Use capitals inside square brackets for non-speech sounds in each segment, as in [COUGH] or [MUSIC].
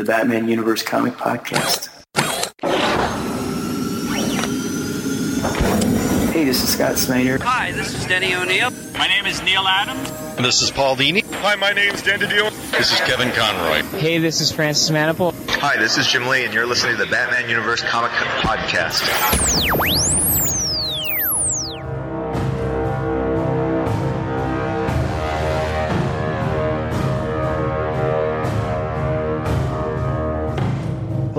the Batman Universe Comic Podcast. Hey, this is Scott Snyder. Hi, this is Denny O'Neil. My name is Neal Adams. This is Paul Dini. Hi, my name's Dan DiDio. This is Kevin Conroy. Hey, this is Francis Manapul. Hi, this is Jim Lee, and you're listening to the Batman Universe Comic Podcast.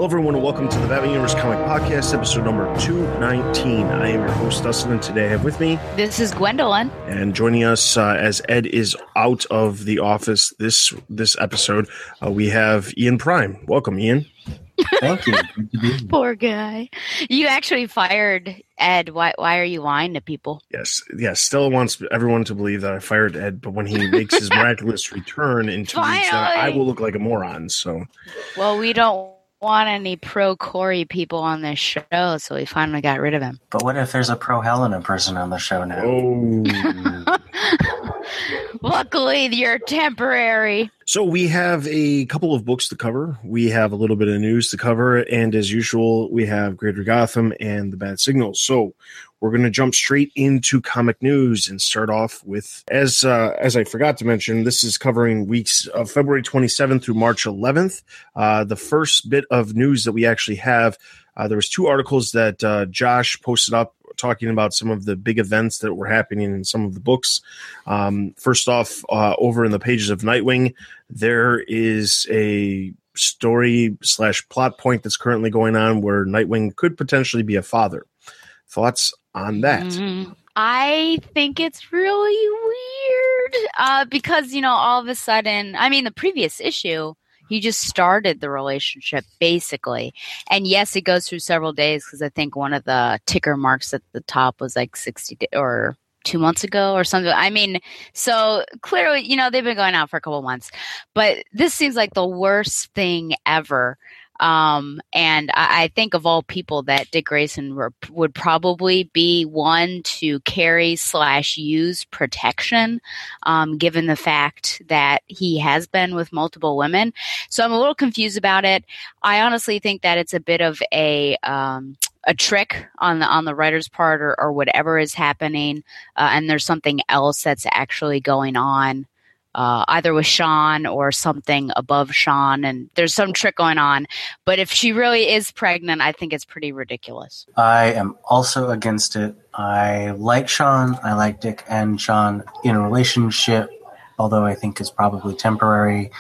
Hello, everyone, and welcome to the Batman Universe Comic Podcast, episode number 219. I am your host, Dustin, and today I have with me. This is Gwendolyn. And joining us uh, as Ed is out of the office this this episode, uh, we have Ian Prime. Welcome, Ian. Thank you. Poor guy. You actually fired Ed. Why, why are you lying to people? Yes, yes. Stella wants everyone to believe that I fired Ed, but when he makes his [LAUGHS] miraculous return in two weeks, I will look like a moron. So, Well, we don't want any pro Corey people on this show, so we finally got rid of him. But what if there's a pro Helena person on the show now? oh. [LAUGHS] Luckily, you're temporary. So we have a couple of books to cover. We have a little bit of news to cover, and as usual, we have Greater Gotham and the Bad Signals. So we're going to jump straight into comic news and start off with, as uh, as I forgot to mention, this is covering weeks of February 27th through March 11th. Uh, the first bit of news that we actually have, uh, there was two articles that uh, Josh posted up talking about some of the big events that were happening in some of the books. Um, first off, uh, over in the pages of Nightwing, there is a story slash plot point that's currently going on where Nightwing could potentially be a father. Thoughts on that? Mhm. I think it's really weird uh, because, you know, all of a sudden, I mean, the previous issue, he just started the relationship basically. And yes, it goes through several days because I think one of the ticker marks at the top was like 60 da- or two months ago or something. I mean, so clearly, you know, they've been going out for a couple months, but this seems like the worst thing ever. Um, and I, I think of all people that Dick Grayson were, would probably be one to carry slash use protection, um, given the fact that he has been with multiple women. So I'm a little confused about it. I honestly think that it's a bit of a, um, a trick on the on the writer's part or, or whatever is happening, uh, and there's something else that's actually going on uh, either with Sean or something above Sean, and there's some trick going on. But if she really is pregnant, I think it's pretty ridiculous. I am also against it. I like Sean. I like Dick and Sean in a relationship, although I think it's probably temporary.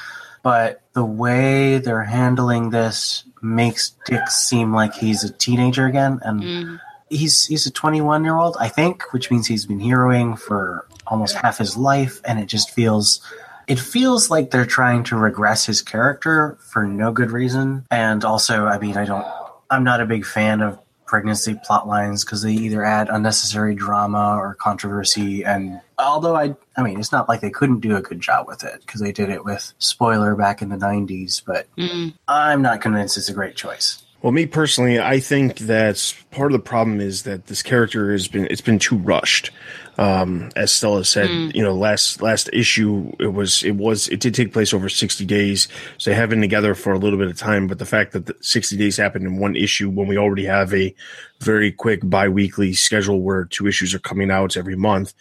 But the way they're handling this makes Dick seem like he's a teenager again, and Mm. he's he's a 21 year old, I think, which means he's been heroing for almost half his life, and it just feels it feels like they're trying to regress his character for no good reason. And also, I mean, I don't, I'm not a big fan of pregnancy plot lines because they either add unnecessary drama or controversy. And although I, I mean, it's not like they couldn't do a good job with it because they did it with spoiler back in the 90s, but Mm. I'm not convinced it's a great choice. Well, me personally, I think that part of the problem is that this character has been it's been too rushed. Um, as Stella said, you know, last last issue it was it was it did take place over sixty days, so they have been together for a little bit of time. But the fact that the sixty days happened in one issue when we already have a very quick biweekly schedule where two issues are coming out every month,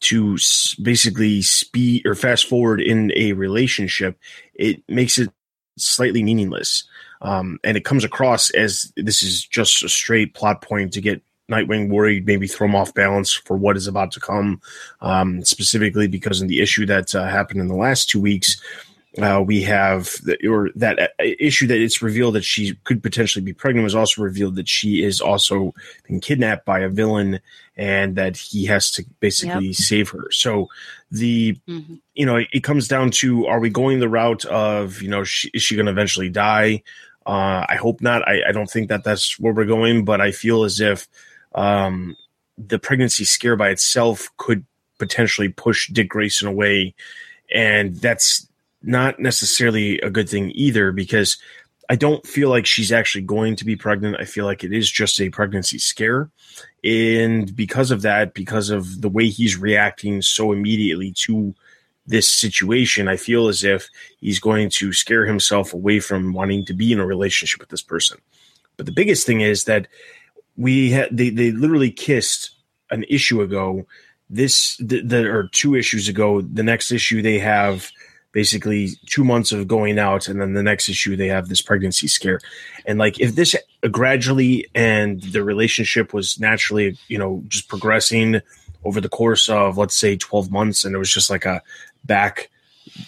to s- basically speed or fast forward in a relationship, it makes it slightly meaningless. Um, and it comes across as this is just a straight plot point to get Nightwing worried, maybe throw him off balance for what is about to come. Um, specifically because of the issue that uh, happened in the last two weeks, uh, we have the, or that uh, issue that it's revealed that she could potentially be pregnant was also revealed that she is also been kidnapped by a villain and that he has to basically save her. So the Mhm. you know it comes down to are we going the route of you know she, is she going to eventually die? Uh, I hope not. I, I don't think that that's where we're going, but I feel as if um, the pregnancy scare by itself could potentially push Dick Grayson away, and that's not necessarily a good thing either because I don't feel like she's actually going to be pregnant. I feel like it is just a pregnancy scare. And because of that, because of the way he's reacting so immediately to this situation, I feel as if he's going to scare himself away from wanting to be in a relationship with this person. But the biggest thing is that we had they they literally kissed an issue ago. This the, the or two issues ago. The next issue they have basically two months of going out, and then the next issue they have this pregnancy scare. And like if this gradually and the relationship was naturally, you know, just progressing over the course of let's say 12 months and it was just like a back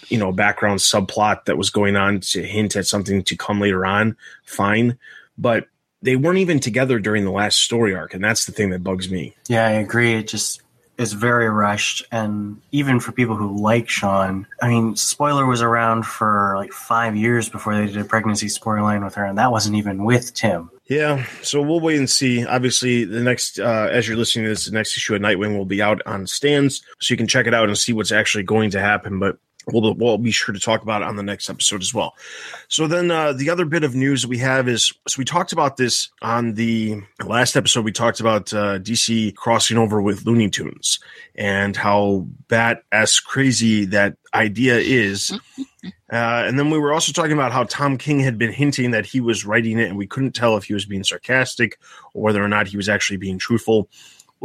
you know background subplot that was going on to hint at something to come later on fine but they weren't even together during the last story arc and that's the thing that bugs me Yeah, I agree. It just is very rushed. And even for people who like Sean, I mean, Spoiler was around for like five years before they did a pregnancy storyline with her, and that wasn't even with Tim. Yeah, so we'll wait and see. Obviously, the next, uh, as you're listening to this, the next issue of Nightwing will be out on stands, so you can check it out and see what's actually going to happen. But we'll we'll be sure to talk about it on the next episode as well. So then, uh, the other bit of news we have is so we talked about this on the last episode. We talked about uh, DC crossing over with Looney Tunes and how bat ass crazy that idea is. [LAUGHS] Uh, and then we were also talking about how Tom King had been hinting that he was writing it, and we couldn't tell if he was being sarcastic or whether or not he was actually being truthful.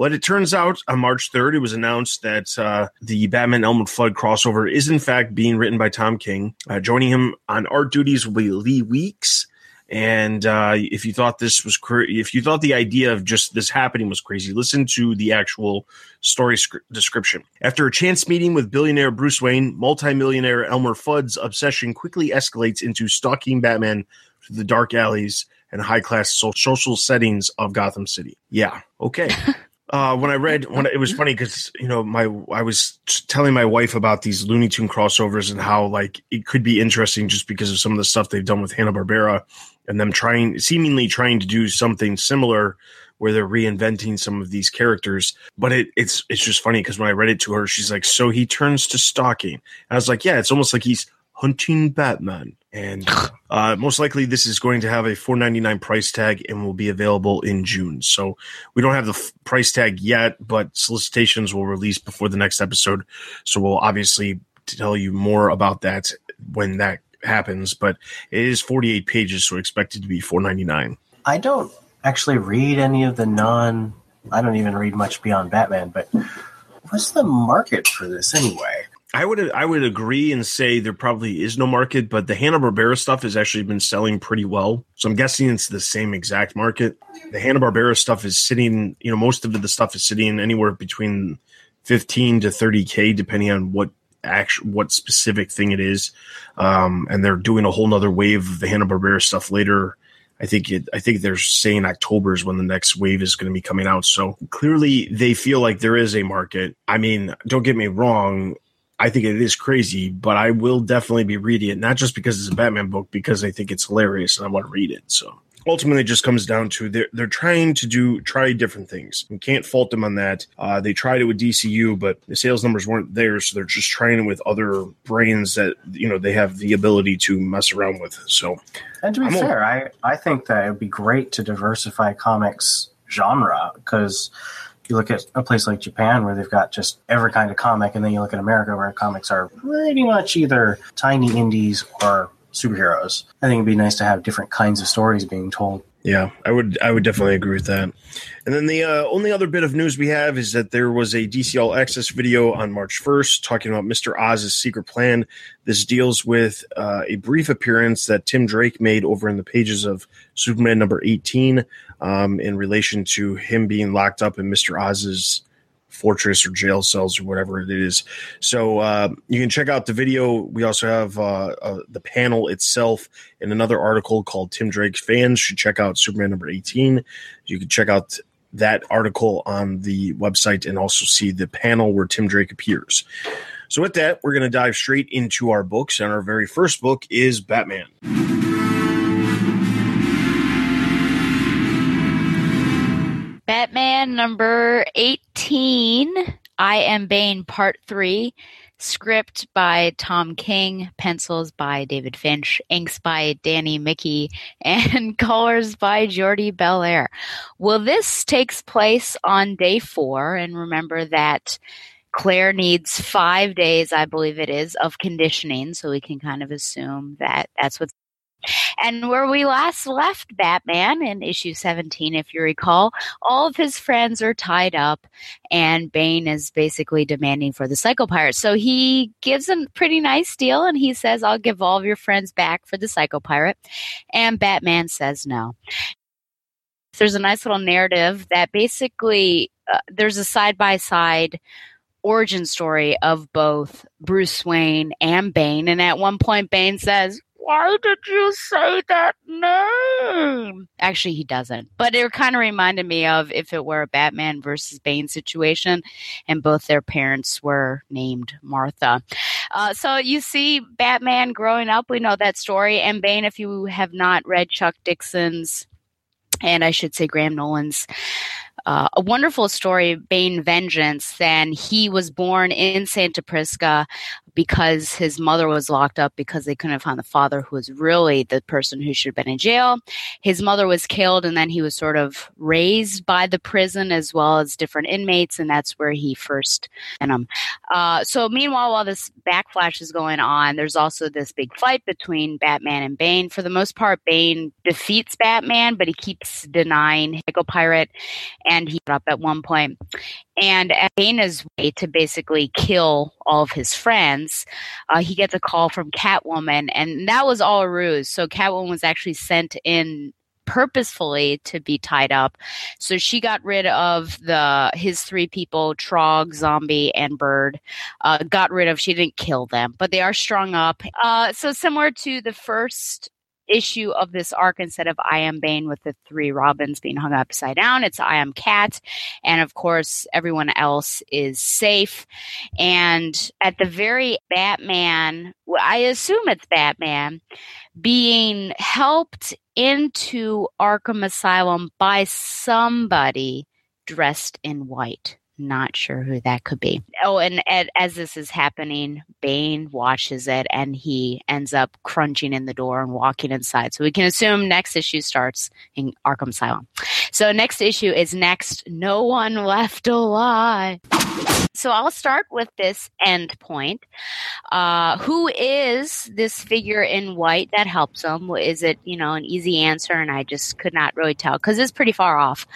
Well, it turns out on March 3rd, it was announced that uh, the Batman Elmer Fudd crossover is in fact being written by Tom King. Uh, joining him on art duties will be Lee Weeks. And uh, if you thought this was cra- if you thought the idea of just this happening was crazy, listen to the actual story sc- description. After a chance meeting with billionaire Bruce Wayne, multimillionaire Elmer Fudd's obsession quickly escalates into stalking Batman through the dark alleys and high class so- social settings of Gotham City. Yeah, okay. [LAUGHS] Uh, when I read, when it was funny because you know my I was telling my wife about these Looney Tune crossovers and how like it could be interesting just because of some of the stuff they've done with Hanna Barbera and them trying seemingly trying to do something similar where they're reinventing some of these characters. But it, it's it's just funny because when I read it to her, she's like, "So he turns to stalking," and I was like, "Yeah, it's almost like he's hunting Batman." And uh, most likely, this is going to have a four ninety nine price tag and will be available in June. So we don't have the f- price tag yet, but solicitations will release before the next episode. So we'll obviously tell you more about that when that happens. But it is forty eight pages, so expect it to be four ninety nine. I don't actually read any of the non. I don't even read much beyond Batman, but what's the market for this anyway? I would I would agree and say there probably is no market, but the Hanna Barbera stuff has actually been selling pretty well. So I'm guessing it's the same exact market. The Hanna Barbera stuff is sitting, you know, most of the stuff is sitting anywhere between 15 to 30k, depending on what actual what specific thing it is. Um, and they're doing a whole nother wave of the Hanna Barbera stuff later. I think it. I think they're saying October is when the next wave is going to be coming out. So clearly, they feel like there is a market. I mean, don't get me wrong. I think it is crazy, but I will definitely be reading it, not just because it's a Batman book, because I think it's hilarious and I want to read it. So ultimately, it just comes down to they're they're trying to do try different things. We can't fault them on that. Uh, they tried it with DCU, but the sales numbers weren't there, so they're just trying it with other brands that you know they have the ability to mess around with. So And to be I'm fair, I, I think that it would be great to diversify comics genre because you look at a place like Japan where they've got just every kind of comic, and then you look at America where comics are pretty much either tiny indies or superheroes. I think it'd be nice to have different kinds of stories being told. Yeah, I would I would definitely agree with that. And then the uh, only other bit of news we have is that there was a DC All Access video on March 1st talking about Mr. Oz's secret plan. This deals with uh, a brief appearance that Tim Drake made over in the pages of Superman number 18 um, in relation to him being locked up in Mr. Oz's fortress or jail cells or whatever it is. So uh, you can check out the video. We also have uh, uh, the panel itself in another article called Tim Drake fans should check out Superman number 18. You can check out that article on the website and also see the panel where Tim Drake appears. So with that, we're going to dive straight into our books, and our very first book is Batman. Batman number 18, I Am Bane Part 3, script by Tom King, pencils by David Finch, inks by Danny Miki, and [LAUGHS] colors by Jordie Bellaire. Well, this takes place on day four, and remember that Claire needs five days, I believe it is, of conditioning. So we can kind of assume that that's what's. And where we last left Batman in issue 17, if you recall, all of his friends are tied up, and Bane is basically demanding for the Psycho Pirate. So he gives a pretty nice deal, and he says, I'll give all of your friends back for the Psycho Pirate. And Batman says no there's a nice little narrative that basically uh, there's a side by side origin story of both Bruce Wayne and Bane. And at one point, Bane says, why did you say that name? Actually, he doesn't. But it kind of reminded me of if it were a Batman versus Bane situation, and both their parents were named Martha. Uh, so you see Batman growing up. We know that story. And Bane, if you have not read Chuck Dixon's, and I should say Graham Nolan's uh, a wonderful story, Bane Vengeance. Then he was born in Santa Prisca because his mother was locked up because they couldn't find the father who was really the person who should have been in jail. His mother was killed, and then he was sort of raised by the prison as well as different inmates, and that's where he first met him. Uh, so, meanwhile, while this backflash is going on, there's also this big fight between Batman and Bane. For the most part, Bane defeats Batman, but he keeps denying Psycho Pirate he got up at one point. And at Dana's way to basically kill all of his friends, uh, he gets a call from Catwoman, and that was all a ruse. So Catwoman was actually sent in purposefully to be tied up. So she got rid of the his three people, Trog, Zombie, and Bird. Uh, got rid of. She didn't kill them, but they are strung up. Uh, so similar to the first issue of this arc instead of I am Bane with the three Robins being hung upside down. It's I am Cat. And of course, everyone else is safe. And at the very Batman, I assume it's Batman, being helped into Arkham Asylum by somebody dressed in white. Not sure who that could be. Oh, and as this is happening, Bane watches it and he ends up crunching in the door and walking inside. So we can assume next issue starts in Arkham Asylum. So next issue is next. No one left alive. So I'll start with this end point. Uh, who is this figure in white that helps him? Is it, you know, an easy answer? And I just could not really tell because it's pretty far off.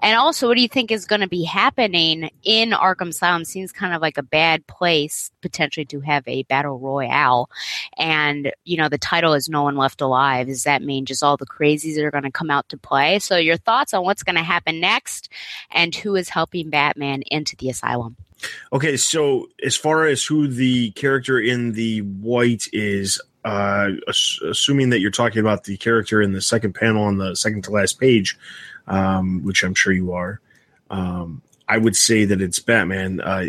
And also, what do you think is going to be happening in Arkham Asylum? Seems kind of like a bad place potentially to have a battle royale. And, you know, the title is No One Left Alive. Does that mean just all the crazies are going to come out to play? So your thoughts on what's going to happen next and who is helping Batman into the asylum? Okay, so as far as who the character in the white is, uh, assuming that you're talking about the character in the second panel on the second to last page, um, which I'm sure you are, um, I would say that it's Batman. Uh,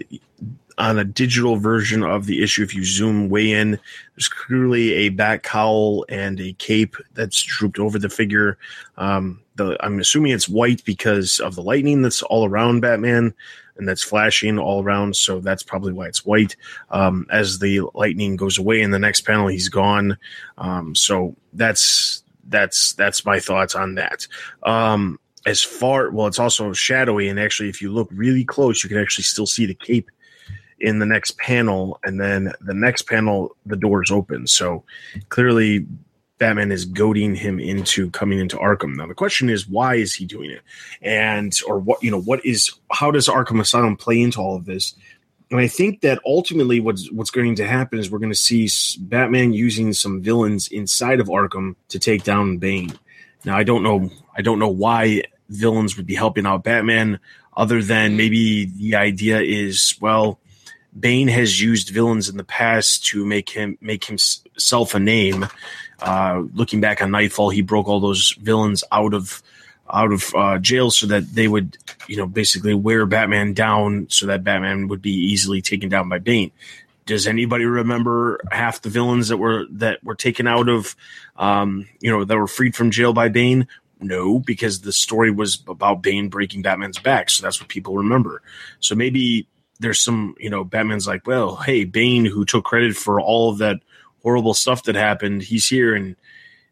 on a digital version of the issue, if you zoom way in, there's clearly a bat cowl and a cape that's drooped over the figure. Um, the, I'm assuming it's white because of the lightning that's all around Batman and that's flashing all around. So that's probably why it's white. Um, as the lightning goes away in the next panel, he's gone. Um, so that's that's that's my thoughts on that. Um, as far well, it's also shadowy, and actually, if you look really close, you can actually still see the cape in the next panel, and then the next panel, the doors open. So clearly, Batman is goading him into coming into Arkham. Now the question is, why is he doing it? And or what you know, what is how does Arkham Asylum play into all of this? And I think that ultimately what's what's going to happen is we're going to see Batman using some villains inside of Arkham to take down Bane. Now I don't know I don't know why villains would be helping out Batman other than maybe the idea is well Bane has used villains in the past to make him make himself a name uh, looking back on Nightfall, he broke all those villains out of out of uh, jail so that they would, you know, basically wear Batman down so that Batman would be easily taken down by Bane. Does anybody remember half the villains that were that were taken out of, um, you know, that were freed from jail by Bane? No, because the story was about Bane breaking Batman's back, so that's what people remember. So maybe there's some, you know, Batman's like, well, hey, Bane, who took credit for all of that horrible stuff that happened. He's here, and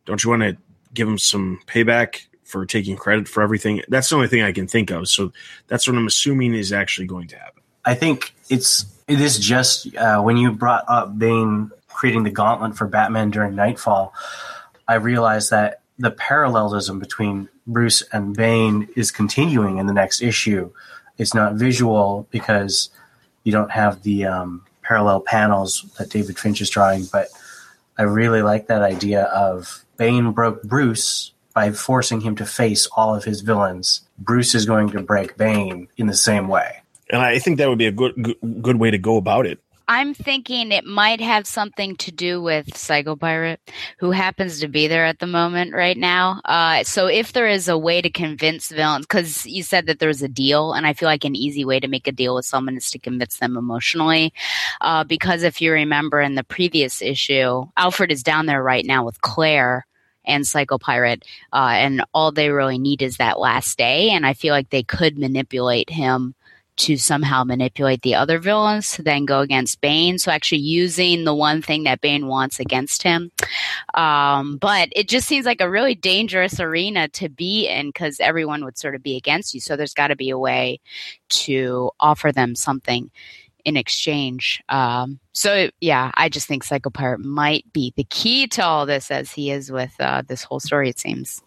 don't you want to give him some payback for taking credit for everything? That's the only thing I can think of. So that's what I'm assuming is actually going to happen. I think it's it is just uh, when you brought up Bane creating the gauntlet for Batman during Nightfall, I realized that the parallelism between Bruce and Bane is continuing in the next issue. It's not visual because you don't have the um, parallel panels that David Finch is drawing, but I really like that idea of Bane broke Bruce by forcing him to face all of his villains. Bruce is going to break Bane in the same way. And I think that would be a good good, good way to go about it. I'm thinking it might have something to do with Psycho Pirate, who happens to be there at the moment right now. Uh, so if there is a way to convince villains, because you said that there's a deal, and I feel like an easy way to make a deal with someone is to convince them emotionally. Uh, because if you remember in the previous issue, Alfred is down there right now with Claire and Psycho Pirate, uh, and all they really need is that last day. And I feel like they could manipulate him to somehow manipulate the other villains to then go against Bane. So actually using the one thing that Bane wants against him. Um, but it just seems like a really dangerous arena to be in because everyone would sort of be against you. So there's got to be a way to offer them something in exchange. Um, so yeah, I just think Psycho Pirate might be the key to all this, as he is with uh, this whole story. It seems.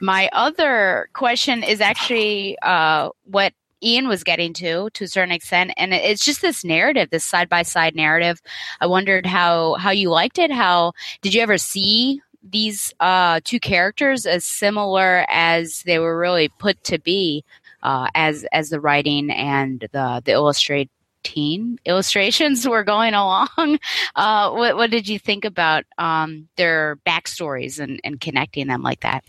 My other question is actually uh, what Ian was getting to to a certain extent, and it's just this narrative, this side by side narrative. I wondered how how you liked it. How did you ever see these uh, two characters as similar as they were really put to be uh, as as the writing and the the illustrate illustrations [LAUGHS] were going along. [LAUGHS] Uh, what, what, did you think about um, their backstories and, and connecting them like that?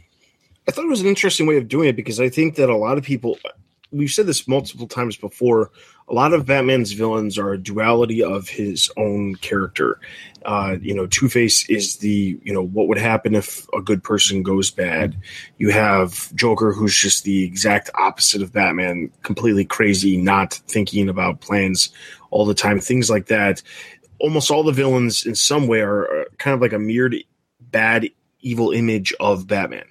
I thought it was an interesting way of doing it because I think that a lot of people we've said this multiple times before. A lot of Batman's villains are a duality of his own character. Uh, you know, Two Face is the you know what would happen if a good person goes bad. You have Joker, who's just the exact opposite of Batman, completely crazy, not thinking about plans all the time, things like that. Almost all the villains, in some way, are kind of like a mirrored bad, evil image of Batman.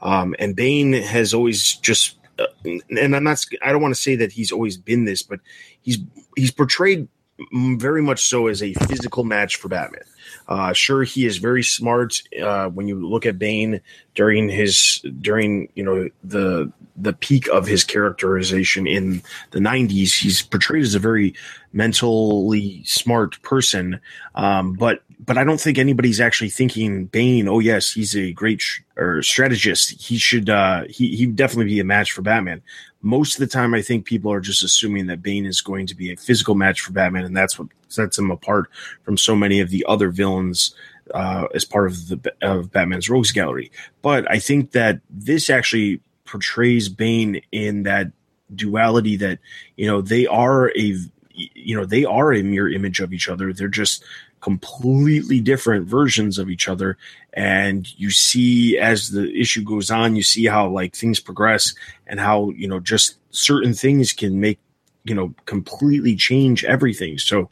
Um, and Bane has always just and I'm not. I don't want to say that he's always been this, but he's he's portrayed very much so as a physical match for Batman. Uh, sure, he is very smart. Uh, when you look at Bane during his during you know the the peak of his characterization in the '90s, he's portrayed as a very mentally smart person. Um, but but I don't think anybody's actually thinking Bane. Oh yes, he's a great sh- or strategist. He should uh, he he definitely be a match for Batman. Most of the time, I think people are just assuming that Bane is going to be a physical match for Batman, and that's what sets him apart from so many of the other villains uh, as part of the of Batman's rogues gallery. But I think that this actually portrays Bane in that duality that you know they are a you know they are a mirror image of each other. They're just completely different versions of each other. And you see as the issue goes on you see how like things progress and how you know just certain things can make you know completely change everything. So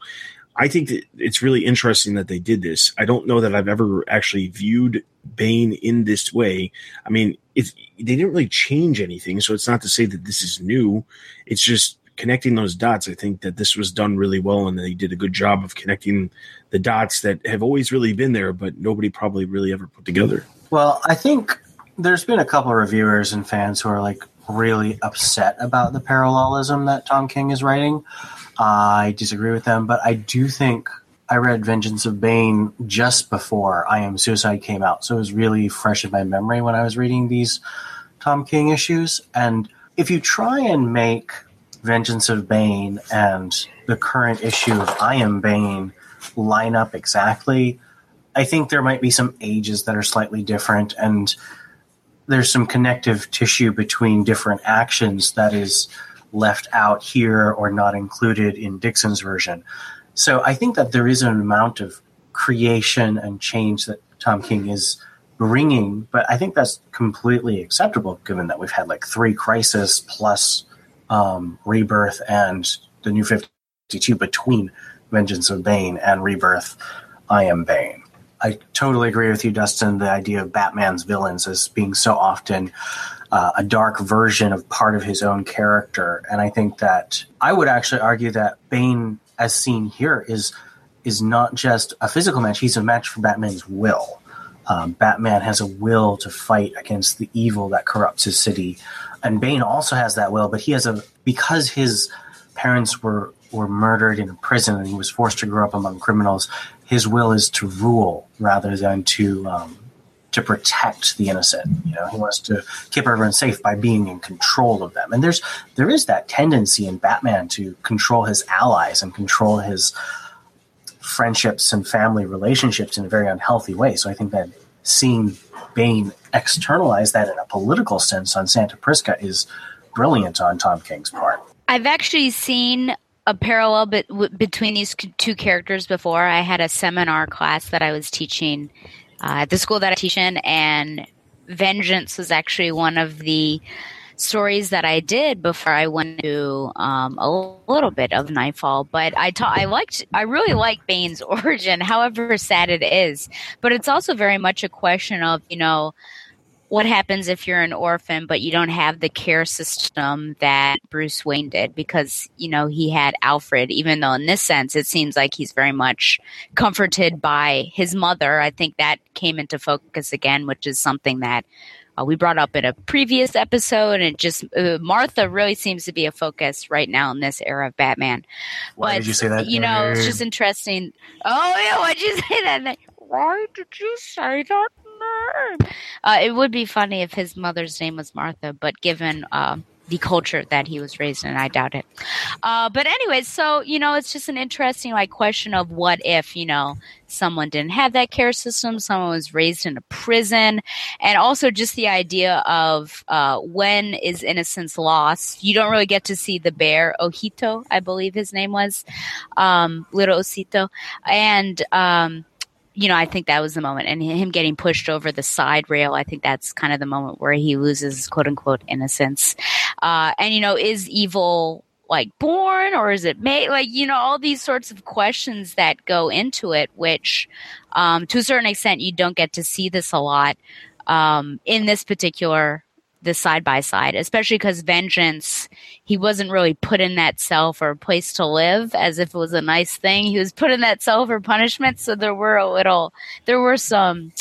i think that it's really interesting that they did this. I don't know that i've ever actually viewed bane in this way. I mean if they didn't really change anything. So it's not to say that this is new. It's just connecting those dots, I think that this was done really well, and they did a good job of connecting the dots that have always really been there, but nobody probably really ever put together. Well, I think there's been a couple of reviewers and fans who are like really upset about the parallelism that Tom King is writing. I disagree with them, but I do think I read Vengeance of Bane just before I Am Suicide came out, so it was really fresh in my memory when I was reading these Tom King issues. And if you try and make Vengeance of Bane and the current issue of I Am Bane line up exactly, I think there might be some ages that are slightly different, and there's some connective tissue between different actions that is left out here or not included in Dixon's version. So I think that there is an amount of creation and change that Tom King is bringing, but I think that's completely acceptable given that we've had like three crises plus um, Rebirth and the New 52 between Vengeance of Bane and Rebirth, I Am Bane. I totally agree with you, Dustin. The idea of Batman's villains as being so often uh, a dark version of part of his own character. And I think that I would actually argue that Bane as seen here, is is not just a physical match; he's a match for Batman's will. Um, Batman has a will to fight against the evil that corrupts his city, and Bane also has that will. But he has a because his parents were were murdered in a prison and he was forced to grow up among criminals. His will is to rule rather than to um, to protect the innocent. You know, he wants to keep everyone safe by being in control of them. And there's there is that tendency in Batman to control his allies and control his friendships and family relationships in a very unhealthy way. So I think that seeing Bane externalize that in a political sense on Santa Prisca is brilliant on Tom King's part. I've actually seen a parallel be- between these two characters before. I had a seminar class that I was teaching uh, at the school that I teach in, and Vengeance was actually one of the stories that I did before I went to um, a little bit of Nightfall. But I ta- I liked, I really like Bane's [LAUGHS] origin, however sad it is. But it's also very much a question of you know what happens if you're an orphan but you don't have the care system that Bruce Wayne did? Because you know he had Alfred even though in this sense it seems like he's very much comforted by his mother. I think that came into focus again which is something that uh, we brought up in a previous episode and it just uh, Martha really seems to be a focus right now in this era of Batman. Why but, did you say that? you know it's just interesting. Oh yeah why'd you [LAUGHS] say that? Why did you say that? name? Uh, it would be funny if his mother's name was Martha, but given uh, the culture that he was raised in, I doubt it. Uh, but anyway, so you know, it's just an interesting like question of what if you know someone didn't have that care system, someone was raised in a prison, and also just the idea of uh, when is innocence lost. You don't really get to see the bear Osito, I believe his name was, um, little Osito, and. Um, you know, I think that was the moment, and him getting pushed over the side rail. I think that's kind of the moment where he loses "quote unquote" innocence. Uh, and you know, is evil like born or is it made? Like you know, all these sorts of questions that go into it, which, um, to a certain extent, you don't get to see this a lot um, in this particular the side by side, especially because Vengeance, he wasn't really put in that cell for a place to live as if it was a nice thing. He was put in that cell for punishment. So there were a little, there were some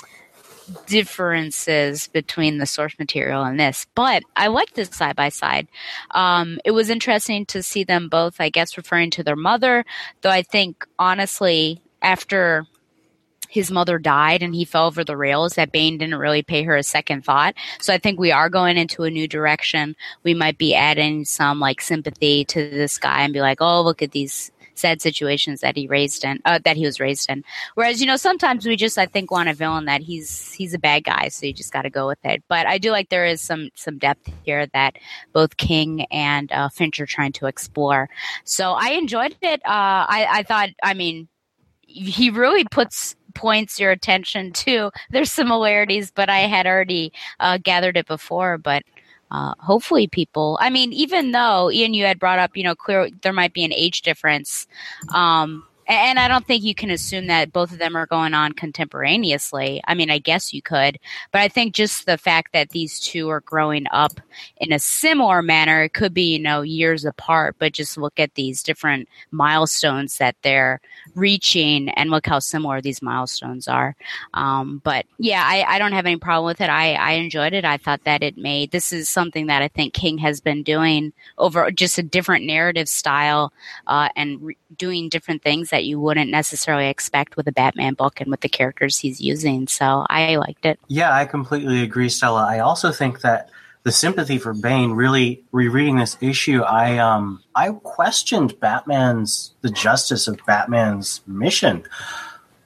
differences between the source material and this, but I like this side by side. Um, it was interesting to see them both, I guess, referring to their mother, though I think honestly, after his mother died and he fell over the rails that Bane didn't really pay her a second thought. So I think we are going into a new direction. We might be adding some like sympathy to this guy and be like, oh, look at these sad situations that he raised in uh, that he was raised in. Whereas you know sometimes we just I think want a villain that he's he's a bad guy, so you just got to go with it. But I do like there is some some depth here that both King and uh, Finch are trying to explore. So I enjoyed it. Uh, I I thought I mean he really puts points your attention [LAUGHS] to their similarities, but I had already uh, gathered it before. But uh, hopefully, people. I mean, even though Ian, you had brought up, you know, clear there might be an age difference. Um, and I don't think you can assume that both of them are going on contemporaneously. I mean, I guess you could, but I think just the fact that these two are growing up in a similar manner, it could be, you know, years apart, but just look at these different milestones that they're reaching and look how similar these milestones are. Um, but yeah, I, I, don't have any problem with it. I, I enjoyed it. I thought that it made this is something that I think King has been doing over just a different narrative style uh, and re- doing different things that you wouldn't necessarily expect with a Batman book and with the characters he's using. So I liked it. Yeah, I completely agree, Stella. I also think that the sympathy for Bane really rereading this issue, I um I questioned Batman's the justice of Batman's mission.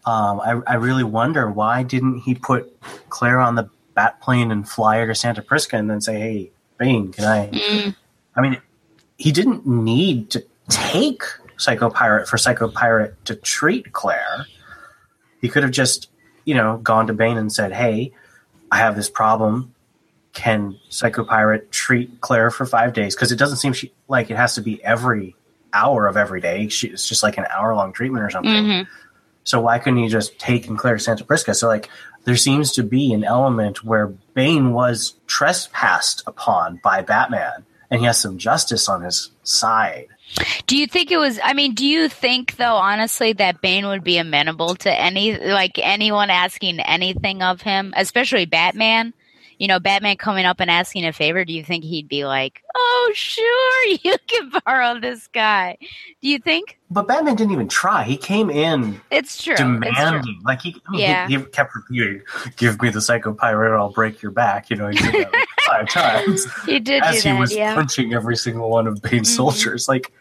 Um, I, I really wonder why didn't he put Claire on the bat plane and fly her to Santa Prisca and then say, "Hey, Bane, can I?" Mm. I mean, he didn't need to take Psycho Pirate for Psycho Pirate to treat Claire. He could have just, you know, gone to Bane and said, "Hey, I have this problem. Can Psycho Pirate treat Claire for five days? Because it doesn't seem she, like it has to be every hour of every day. She, it's just like an hour long treatment or something. Mhm. So why couldn't he just take and Claire to Santa Prisca? So like there seems to be an element where Bane was trespassed upon by Batman, and he has some justice on his side. Do you think it was? I mean, do you think though, honestly, that Bane would be amenable to any like anyone asking anything of him, especially Batman? You know, Batman coming up and asking a favor. Do you think he'd be like, "Oh, sure, [LAUGHS] you can borrow this guy"? Do you think? But Batman didn't even try. He came in It's true. It's true. demanding. Like he, I mean, Yeah. he, he kept repeating, "Give me the psycho pirate, or I'll break your back." You know, he did that like [LAUGHS] five times He did as he that. was yeah. punching every single one of Bane's Mhm. soldiers. Like,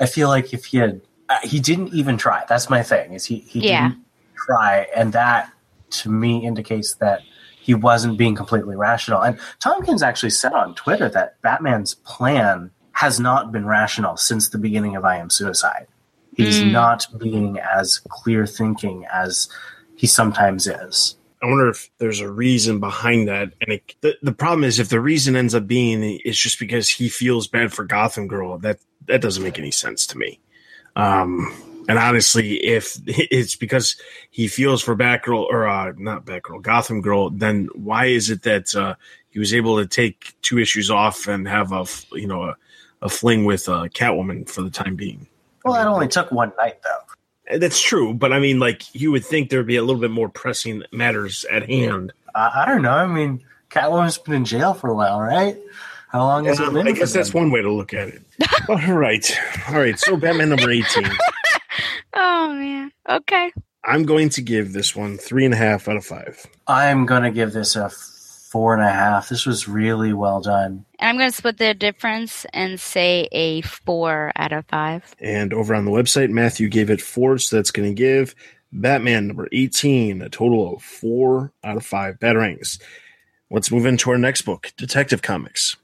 I feel like if he had, uh, he didn't even try. That's my thing. Is he? He Yeah. didn't try, and that to me indicates that he wasn't being completely rational. And Tom King's actually said on Twitter that Batman's plan has not been rational since the beginning of I Am Suicide. He's Mm. not being as clear thinking as he sometimes is. I wonder if there's a reason behind that. And it, the the problem is if the reason ends up being it's just because he feels bad for Gotham Girl, that that doesn't make any sense to me. Um, and honestly, if [LAUGHS] it's because he feels for Batgirl or uh, not Batgirl, Gotham Girl, then why is it that uh, he was able to take two issues off and have a you know a, a fling with uh, Catwoman for the time being? Well, that only took one night, though. That's true, but I mean, like you would think there'd be a little bit more pressing matters at hand. I, I don't know. I mean, Catwoman's been in jail for a while, right? How long has it Um, been? I guess that's one way to look at it. [LAUGHS] All right. All right. So Batman number 18. [LAUGHS] Oh man. Okay. I'm going to give this one three and a half out of five. I'm gonna give this a four and a half. This was really well done. And I'm going to split the difference and say a four out of five. And over on the website, Matthew gave it four, so that's going to give Batman number 18 a total of four out of five batarangs. Let's move into our next book, Detective Comics.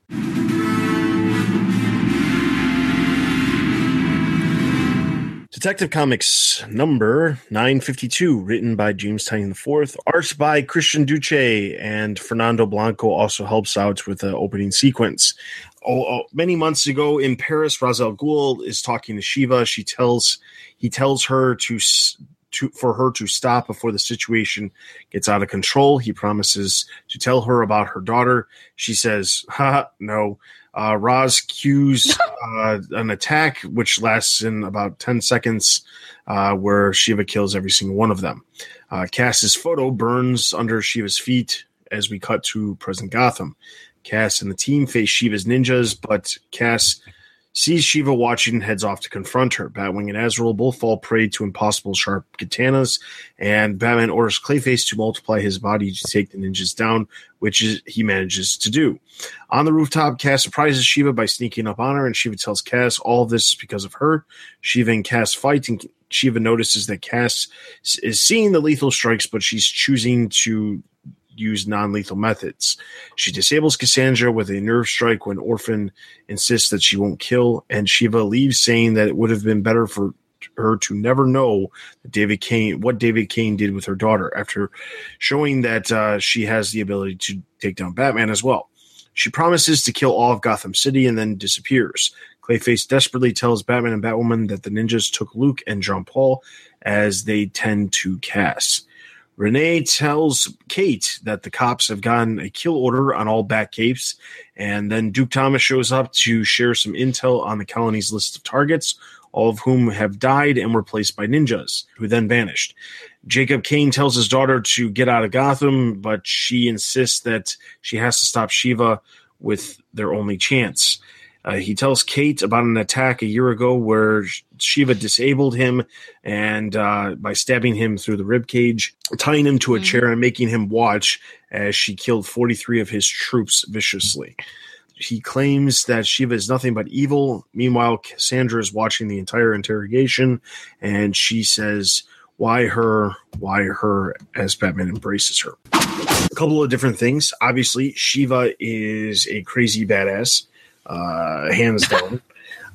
Detective Comics number 952, written by James Tynion IV, art by Christian Duce, and Fernando Blanco also helps out with the opening sequence. Oh, oh, many months ago in Paris, Ra's Ghul is talking to Shiva. She tells he tells her to to for her to stop before the situation gets out of control. He promises to tell her about her daughter. She says, "Ha, no." Uh, Ra's cues [LAUGHS] uh, an attack, which lasts in about 10 seconds, uh, where Shiva kills every single one of them. Uh, Cass's photo burns under Shiva's feet as we cut to present Gotham. Cass and the team face Shiva's ninjas, but Cass sees Shiva watching and heads off to confront her. Batwing and Azrael both fall prey to impossible sharp katanas, and Batman orders Clayface to multiply his body to take the ninjas down, which is, he manages to do. On the rooftop, Cass surprises Shiva by sneaking up on her, and Shiva tells Cass all this is because of her. Shiva and Cass fight, and Shiva notices that Cass is seeing the lethal strikes, but she's choosing to use non-lethal methods. She disables Cassandra with a nerve strike when Orphan insists that she won't kill, and Shiva leaves saying that it would have been better for her to never know that David Cain what David Cain did with her daughter after showing that uh, she has the ability to take down Batman as well. She promises to kill all of Gotham City and then disappears. Clayface desperately tells Batman and Batwoman that the ninjas took Luke and Jean Paul as they tend to Cass. Renee tells Kate that the cops have gotten a kill order on all Batcapes, and then Duke Thomas shows up to share some intel on the colony's list of targets, all of whom have died and were placed by ninjas, who then vanished. Jacob Kane tells his daughter to get out of Gotham, but she insists that she has to stop Shiva with their only chance. Uh, he tells Kate about an attack a year ago where Shiva disabled him and uh, by stabbing him through the rib cage, tying him to a Mhm. chair and making him watch as she killed 43 of his troops viciously. He claims that Shiva is nothing but evil. Meanwhile, Cassandra is watching the entire interrogation and she says, Why her? Why her? as Batman embraces her. A couple of different things. Obviously, Shiva is a crazy badass uh, hands [LAUGHS] down.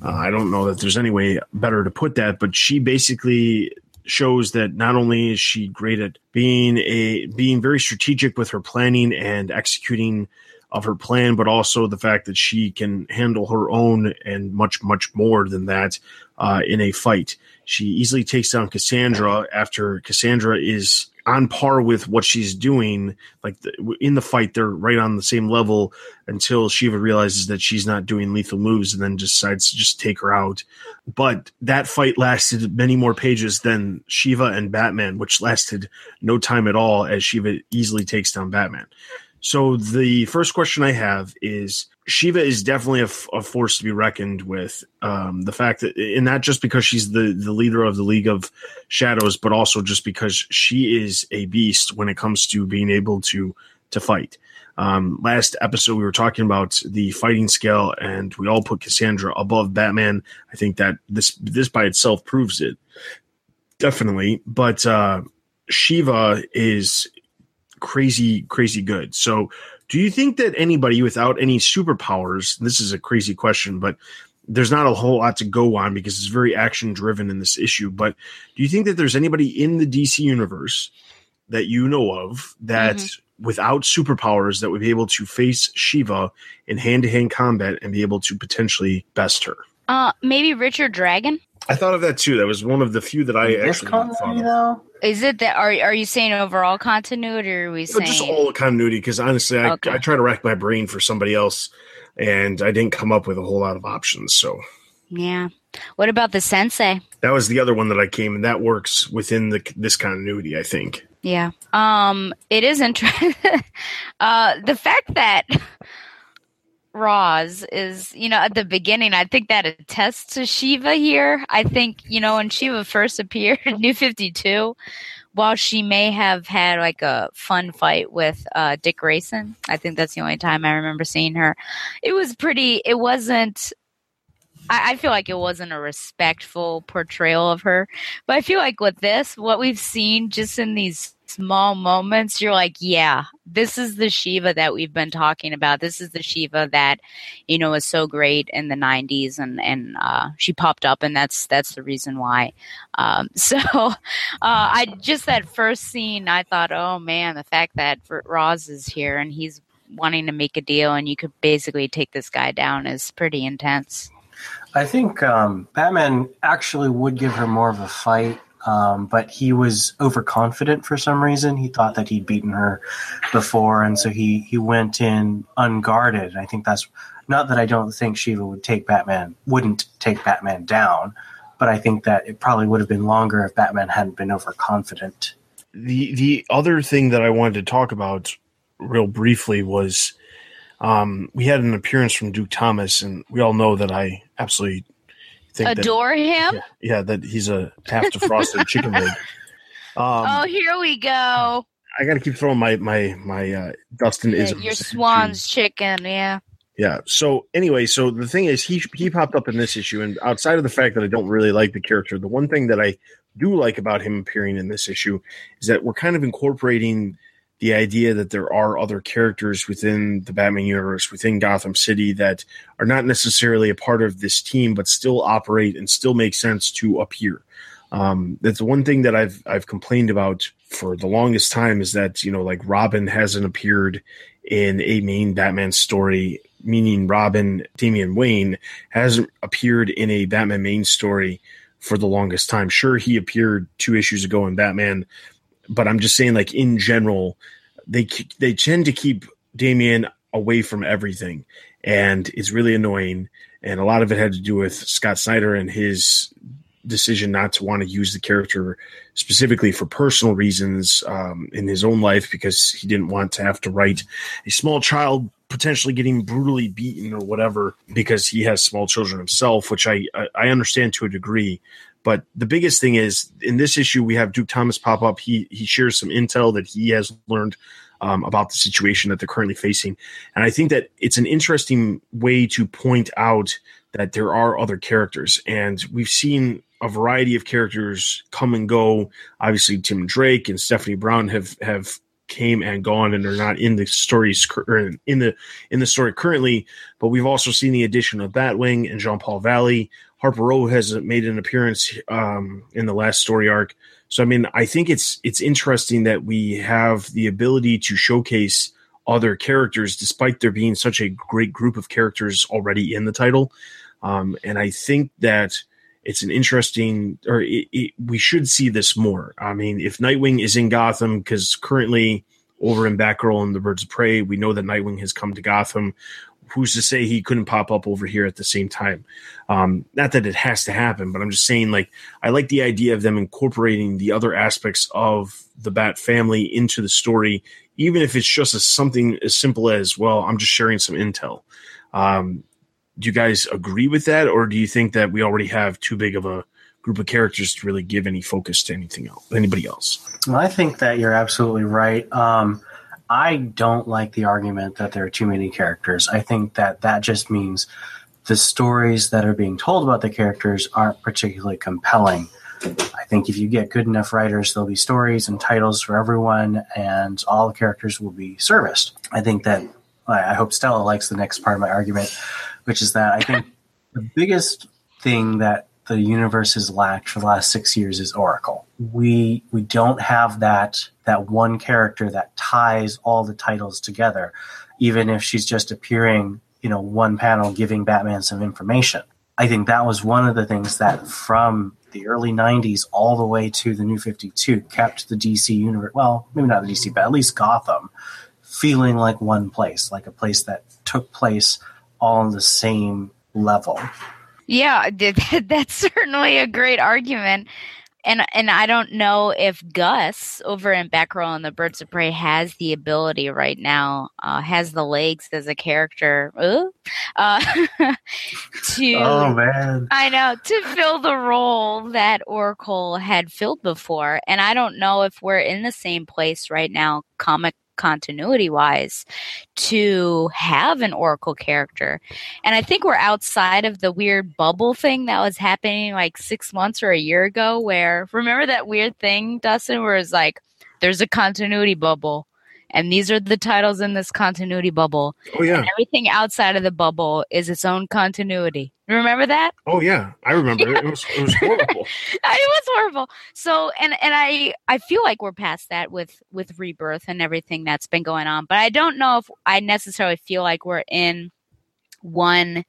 uh, I don't know that there's any way better to put that, but she basically shows that not only is she great at being a being very strategic with her planning and executing of her plan, but also the fact that she can handle her own and much much more than that uh, in a fight. She easily takes down Cassandra after Cassandra is on par with what she's doing. Like the, in the fight, they're right on the same level until Shiva realizes that she's not doing lethal moves and then decides to just take her out. But that fight lasted many more pages than Shiva and Batman, which lasted no time at all as Shiva easily takes down Batman. So the first question I have is Shiva is definitely a, force to be reckoned with. Um, the fact that, and not just because she's the, the leader of the League of Shadows, but also just because she is a beast when it comes to being able to to fight. Um, last episode, we were talking about the fighting scale, and we all put Cassandra above Batman. I think that this this by itself proves it, definitely. But uh, Shiva is crazy, crazy good. So, do you think that anybody without any superpowers, this is a crazy question, but there's not a whole lot to go on because it's very action driven in this issue. But do you think that there's anybody in the DC universe that you know of that mm-hmm. without superpowers that would be able to face Shiva in hand to hand combat and be able to potentially best her? Uh, maybe Richard Dragon. I thought of that too. That was one of the few that I actually thought of. Is it that are are you saying overall continuity or are we saying just all continuity? Because honestly, I, okay. I try to rack my brain for somebody else, and I didn't come up with a whole lot of options. So yeah, what about the sensei? That was the other one that I came, and that works within the this continuity. I think. Yeah. Um. It is interesting. [LAUGHS] uh, the fact that [LAUGHS] Ra's is, you know, at the beginning, I think that attests to Shiva here. I think, you know, when Shiva first [LAUGHS] appeared in New 52, while she may have had like a fun fight with uh, Dick Grayson, I think that's the only time I remember seeing her. It was pretty, it wasn't, I, I feel like it wasn't a respectful portrayal of her. But I feel like with this, what we've seen just in these small moments, you're like, yeah, this is the Shiva that we've been talking about. This is the Shiva that, you know, was so great in the '90s, and and uh, she popped up, and that's that's the reason why. Um, [LAUGHS] so, uh, I just that first scene, I thought, oh man, the fact that Ra's is here and he's wanting to make a deal, and you could basically take this guy down is pretty intense. I think um, Batman actually would give her more of a fight um, but he was overconfident for some reason. He thought that he'd beaten her before, and so he he went in unguarded. I think that's not that I don't think Shiva would take Batman wouldn't take Batman down, but I think that it probably would have been longer if Batman hadn't been overconfident. The the other thing that I wanted to talk about real briefly was um, we had an appearance from Duke Thomas, and we all know that I absolutely think adore that, him. Yeah, yeah, that he's a half defrosted [LAUGHS] chicken leg. Um, oh, here we go. I got to keep throwing my my my uh, Dustin yeah, Your Swan's chicken, yeah. Yeah. So anyway, so the thing is, he he popped up in this issue, and outside of the fact that I don't really like the character, the one thing that I do like about him appearing in this issue is that we're kind of incorporating the idea that there are other characters within the Batman universe, within Gotham City, that are not necessarily a part of this team, but still operate and still make sense to appear. Um, that's one thing that I've I've complained about for the longest time is that you know like Robin hasn't appeared in a main Batman story, meaning Robin Damian Wayne hasn't appeared in a Batman main story for the longest time. Sure, he appeared two issues ago in Batman but I'm just saying, like in general, they they tend to keep Damian away from everything, and it's really annoying. And a lot of it had to do with Scott Snyder and his decision not to want to use the character specifically for personal reasons um, in his own life because he didn't want to have to write a small child potentially getting brutally beaten or whatever because he has small children himself, which I I understand to a degree. But the biggest thing is in this issue, we have Duke Thomas pop up. He he shares some intel that he has learned um, about the situation that they're currently facing, and I think that it's an interesting way to point out that there are other characters, and we've seen a variety of characters come and go. Obviously, Tim Drake and Stephanie Brown have have came and gone and are not in the stories or in the in the story currently. But we've also seen the addition of Batwing and Jean Paul Valley. Harper Row has made an appearance um, in the last story arc. So I mean, I think it's it's interesting that we have the ability to showcase other characters despite there being such a great group of characters already in the title. Um, and I think that it's an interesting, or it, it, we should see this more. I mean, if Nightwing is in Gotham, because currently over in Batgirl and the Birds of Prey, we know that Nightwing has come to Gotham. Who's to say he couldn't pop up over here at the same time? Um, not that it has to happen, but I'm just saying, like, I like the idea of them incorporating the other aspects of the Bat family into the story, even if it's just a, something as simple as, well, I'm just sharing some intel. Um, do you guys agree with that, or do you think that we already have too big of a group of characters to really give any focus to anything else, anybody else? Well, I think that you're absolutely right. Um, I don't like the argument that there are too many characters. I think that that just means the stories that are being told about the characters aren't particularly compelling. I think if you get good enough writers, there'll be stories and titles for everyone, and all the characters will be serviced. I think that I hope Stella likes the next part of my argument, which is that I think the biggest thing that the universe has lacked for the last six years is Oracle. We we don't have that that one character that ties all the titles together, even if she's just appearing, you know, one panel giving Batman some information. I think that was one of the things that from the early 90s all the way to the new 52 kept the DC universe, well, maybe not the DC, but at least Gotham, feeling like one place, like a place that took place all on the same level. Yeah, [LAUGHS] that's certainly a great argument. And and I don't know if Gus over in Batgirl and the Birds of Prey has the ability right now, uh, has the legs as a character, uh, uh [LAUGHS] to oh man, I know to fill the role that Oracle had filled before. And I don't know if we're in the same place right now, comic continuity wise to have an Oracle character. And I think we're outside of the weird bubble thing that was happening like six months or a year ago, where remember that weird thing, Dustin, where it's like, there's a continuity bubble and these are the titles in this continuity bubble. Oh yeah. And everything outside of the bubble is its own continuity. Remember that? Oh yeah, I remember. Yeah. It was it was [LAUGHS] horrible. it was horrible. So and and I I feel like we're past that with with rebirth and everything that's been going on, but I don't know if I necessarily feel like we're in one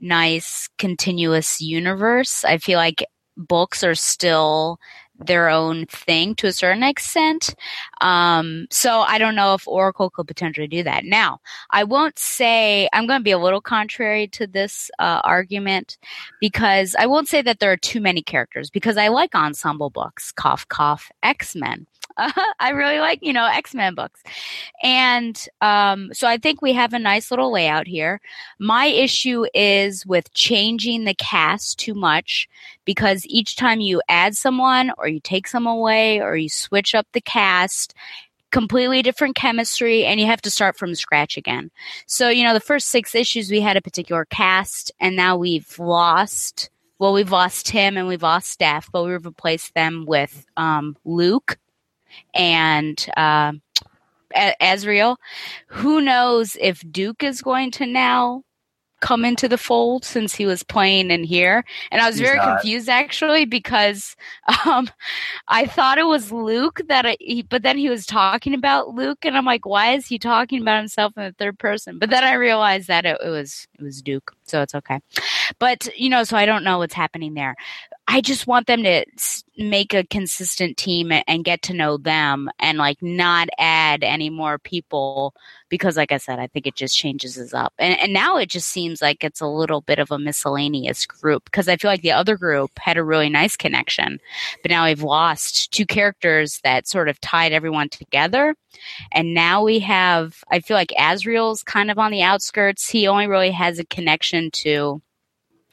nice continuous universe. I feel like books are still their own thing to a certain extent. Um, so I don't know if Oracle could potentially do that. Now, I won't say I'm going to be a little contrary to this uh, argument because I won't say that there are too many characters because I like ensemble books. Cough, cough, X Men. [LAUGHS] I really like, you know, X Men books. And um, so I think we have a nice little layout here. My issue is with changing the cast too much because each time you add someone or you take some away or you switch up the cast, completely different chemistry and you have to start from scratch again. So, you know, the first six issues we had a particular cast and now we've lost well, we've lost Tim and we've lost Steph, but we've replaced them with um, Luke and uh, Azrael. Who knows if Duke is going to now come into the fold since he was playing in here. And I was He's very not. confused actually because um, I thought it was Luke that I, he, but then he was talking about Luke, and I'm like, why is he talking about himself in the third person? But then I realized that it, it was it was Duke, so it's okay. But you know, so I don't know what's happening there. I just want them to make a consistent team and get to know them and like not add any more people because like I said, I think it just changes us up. And, and now it just seems like it's a little bit of a miscellaneous group because I feel like the other group had a really nice connection, but now we've lost two characters that sort of tied everyone together. And now we have, I feel like Azrael's kind of on the outskirts. He only really has a connection to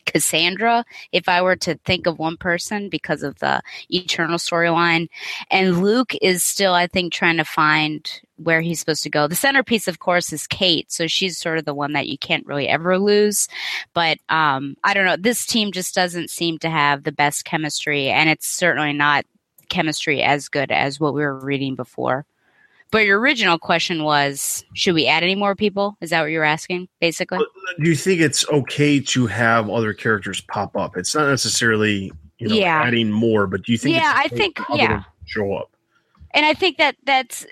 Cassandra if I were to think of one person because of the eternal storyline. And Luke is still, I think, trying to find where he's supposed to go. The centerpiece, of course, is Kate. So she's sort of the one that you can't really ever lose. But um, I don't know. This team just doesn't seem to have the best chemistry. And it's certainly not chemistry as good as what we were reading before. But your original question was, should we add any more people? Is that what you're asking, basically? Do you think it's okay to have other characters pop up? It's not necessarily you know, yeah. adding more, but do you think? Yeah, I think yeah. Show up, and I think that that's.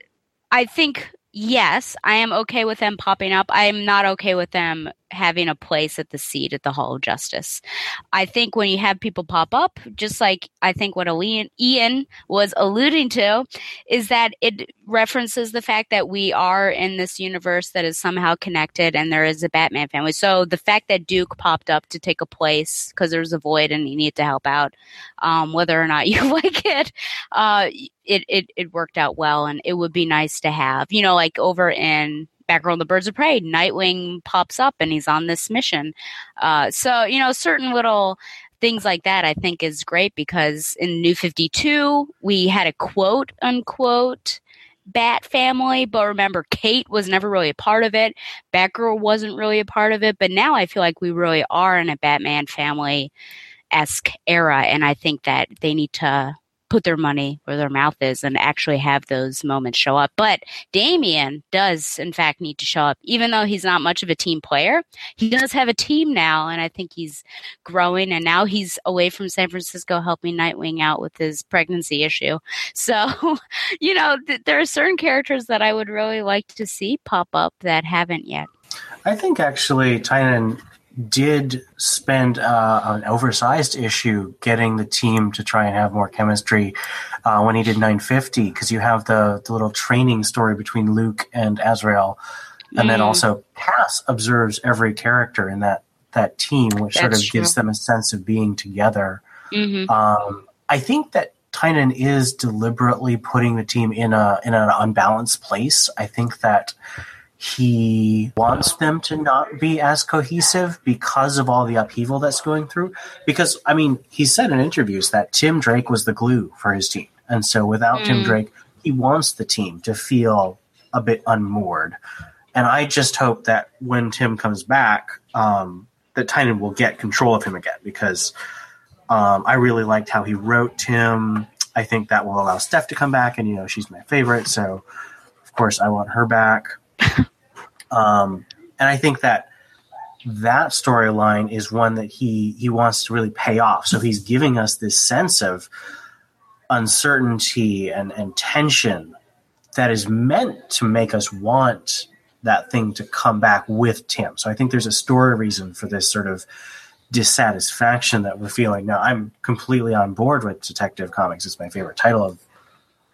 I think yes, I am okay with them popping up. I am not okay with them having a place at the seat at the Hall of Justice. I think when you have people pop up, just like I think what Ian, was alluding to, is that it references the fact that we are in this universe that is somehow connected and there is a Batman family. So the fact that Duke popped up to take a place because there's a void and he needed to help out, um, whether or not [LAUGHS] you like it, uh, it, it, it worked out well and it would be nice to have, you know, like over in Batgirl and the Birds of Prey, Nightwing pops up and he's on this mission. Uh, so, you know, certain little things like that I think is great because in New 52, we had a quote unquote Bat family, but remember, Kate was never really a part of it. Batgirl wasn't really a part of it, but now I feel like we really are in a Batman family esque era, and I think that they need to put their money where their mouth is and actually have those moments show up. But Damian does, in fact, need to show up, even though he's not much of a team player. He does have a team now, and I think he's growing. And now he's away from San Francisco helping Nightwing out with his pregnancy issue. So, [LAUGHS] you know, th- there are certain characters that I would really like to see pop up that haven't yet. I think actually Tynion did spend uh, an oversized issue getting the team to try and have more chemistry uh, when he did 950 because you have the, the little training story between Luke and Azrael, and Mm. then also Cass observes every character in that that team, which sort of That's gives them a sense of being together. hmm Um, I think that Tynion is deliberately putting the team in a in an unbalanced place. I think that he wants them to not be as cohesive because of all the upheaval that's going through. Because I mean, he said in interviews that Tim Drake was the glue for his team, and so without Tim Mm. Drake, he wants the team to feel a bit unmoored. And I just hope that when Tim comes back, um, that Tynion will get control of him again because um, I really liked how he wrote Tim. I think that will allow Steph to come back, and you know she's my favorite, so of course I want her back. Um, and I think that that storyline is one that he he wants to really pay off. So he's giving us this sense of uncertainty and, and tension that is meant to make us want that thing to come back with Tim. So I think there's a story reason for this sort of dissatisfaction that we're feeling. Now I'm completely on board with Detective Comics. It's my favorite title of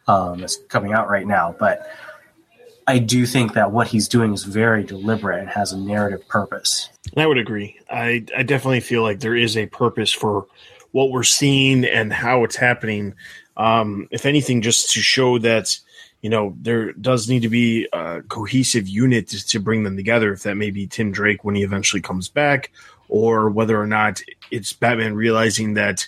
um, that's coming out right now, but I do think that what he's doing is very deliberate and has a narrative purpose. I would agree. I, I definitely feel like there is a purpose for what we're seeing and how it's happening. Um, if anything, just to show that you know there does need to be a cohesive unit to, to bring them together. If that may be Tim Drake when he eventually comes back, or whether or not it's Batman realizing that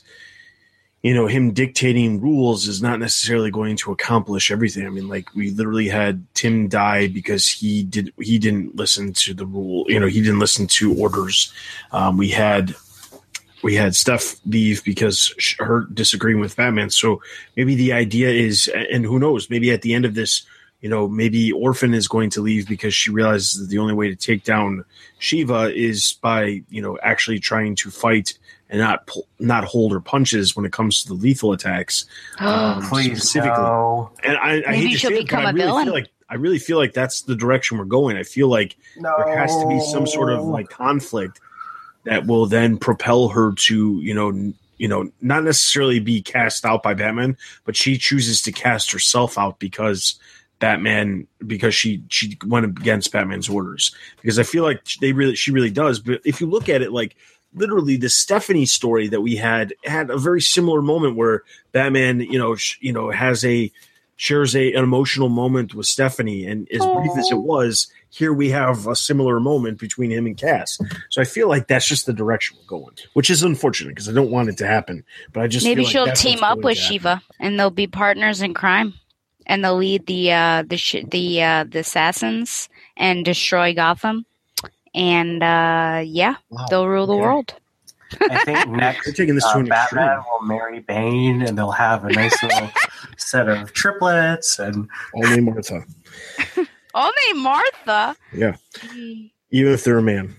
you know him dictating rules is not necessarily going to accomplish everything. I mean, like we literally had Tim die because he did he didn't listen to the rule. You know, he didn't listen to orders. Um, we had we had Steph leave because her disagreeing with Batman. So maybe the idea is, and who knows, maybe at the end of this, you know, maybe Orphan is going to leave because she realizes that the only way to take down Shiva is by you know actually trying to fight and not pull, not hold her punches when it comes to the lethal attacks. [GASPS] Um, Please, specifically. no. And I, I Maybe hate to she'll say it, but become I a really villain. feel like I really feel like that's the direction we're going. I feel like there has to be some sort of like conflict that will then propel her to you know n- you know not necessarily be cast out by Batman, but she chooses to cast herself out because Batman because she she went against Batman's orders because I feel like they really she really does. But if you look at it like literally the Stephanie story that we had had a very similar moment where Batman you know sh- you know has a shares a, an emotional moment with Stephanie. And as brief as it was here we have a similar moment between him and Cass. So I feel like that's just the direction we're going which is unfortunate because I don't want it to happen but I just Maybe she'll that's team up with. Shiva, and they'll be partners in crime, and they'll lead the uh, the sh- the uh, the assassins and destroy Gotham, and uh, yeah, Wow. they'll rule the Okay. world. I think [LAUGHS] next They're taking this to uh, an extreme. Batman will marry Bane, and they'll have a nice little [LAUGHS] set of triplets. And only Martha [LAUGHS] Only Martha, yeah even even if they're a man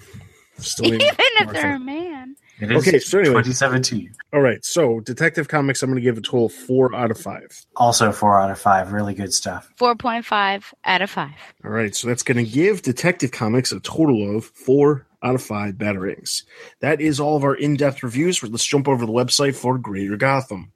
still named if they're a man. It is Okay, so anyway. 2017. all right so Detective Comics I'm going to give a total four out of five Also, four out of five. Really good stuff. Four point five out of five. all right so that's going to give Detective Comics a total of four out of five batarangs. That is all of our in depth reviews. Let's jump over to the website for Greater Gotham.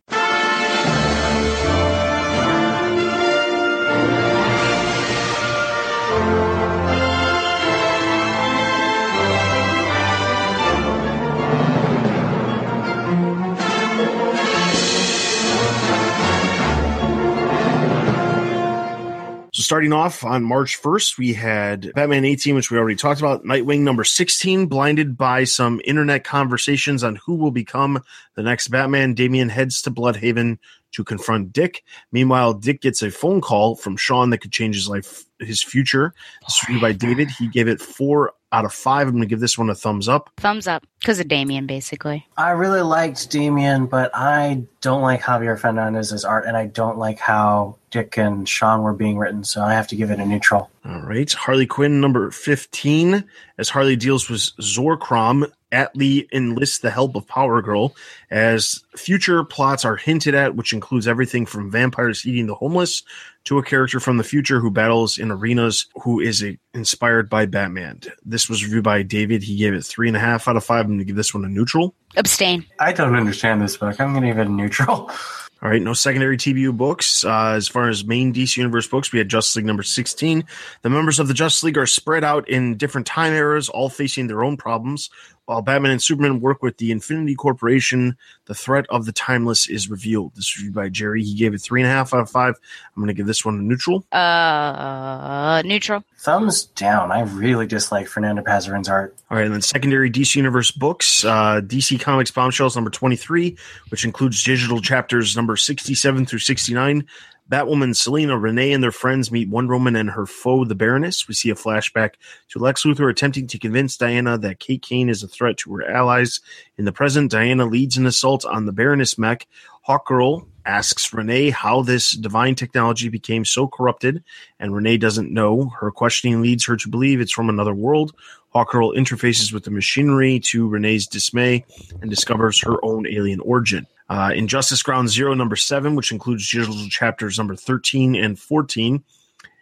Starting off on March 1st, we had Batman 18, which we already talked about. Nightwing number 16, blinded by some internet conversations on who will become the next Batman. Damian heads to Blüdhaven to confront Dick. Meanwhile, Dick gets a phone call from Sean that could change his life, his future. This is reviewed by David. He gave it four out of five. I'm going to give this one a thumbs up. Thumbs up because of Damian, basically. I really liked Damian, but I don't like Javier Fernandez's art, and I don't like how Dick and Sean were being written, so I have to give it a neutral. All right. Harley Quinn number 15, as Harley deals with Zorkrom, Atlee enlists the help of Power Girl as future plots are hinted at, which includes everything from vampires eating the homeless to a character from the future who battles in arenas who is a, inspired by Batman. This was reviewed by David. He gave it three and a half out of five. I'm going to give this one a neutral. Abstain. I don't understand this book. I'm going to give it a neutral. [LAUGHS] All right, no secondary TBU books. Uh, as far as main DC Universe books, we had Justice League number 16. The members of the Justice League are spread out in different time eras, all facing their own problems. While Batman and Superman work with the Infinity Corporation, the threat of the timeless is revealed. This is reviewed by Jerry. He gave it three and a half out of five. I'm going to give this one a neutral. Uh, neutral. Thumbs down. I really dislike Fernando Pasarin's art. All right, and then secondary DC Universe books, uh, DC Comics Bombshells number 23, which includes digital chapters number 67 through 69. Batwoman, Selina, Renee, and their friends meet Wonder Woman and her foe, the Baroness. We see a flashback to Lex Luthor attempting to convince Diana that Kate Kane is a threat to her allies. In the present, Diana leads an assault on the Baroness mech. Hawkgirl asks Renee how this divine technology became so corrupted, and Renee doesn't know. Her questioning leads her to believe it's from another world. Hawkgirl interfaces with the machinery to Renee's dismay and discovers her own alien origin. Uh, Injustice Ground Zero, number seven, which includes digital chapters number 13 and 14,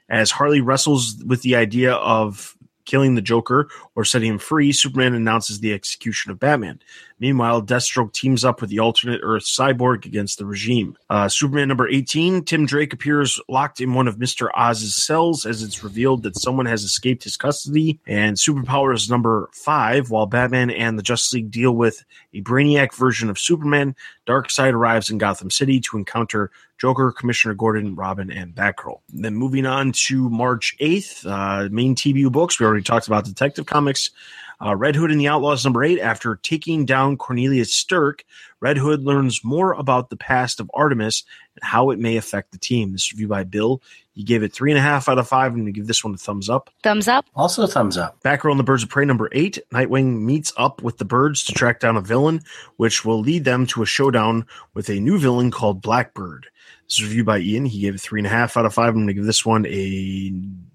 as Harley wrestles with the idea of killing the Joker or setting him free, Superman announces the execution of Batman. Meanwhile, Deathstroke teams up with the alternate Earth Cyborg against the regime. Uh, Superman number 18, Tim Drake appears locked in one of Mr. Oz's cells as it's revealed that someone has escaped his custody. And Superpowers number 5, while Batman and the Justice League deal with a brainiac version of Superman, Darkseid arrives in Gotham City to encounter Joker, Commissioner Gordon, Robin, and Batgirl. Then moving on to March 8th, uh, main TBU books. We already talked about Detective Comics. Uh, Red Hood and the Outlaws number eight. After taking down Cornelius Stirk, Red Hood learns more about the past of Artemis and how it may affect the team. This review by Bill. You gave it three and a half out of five. I'm going to give this one a thumbs up. Thumbs up. Also, a thumbs up. Batgirl and the Birds of Prey number eight. Nightwing meets up with the birds to track down a villain, which will lead them to a showdown with a new villain called Blackbird. This is reviewed by Ian. He gave it three and a half out of five. I'm going to give this one a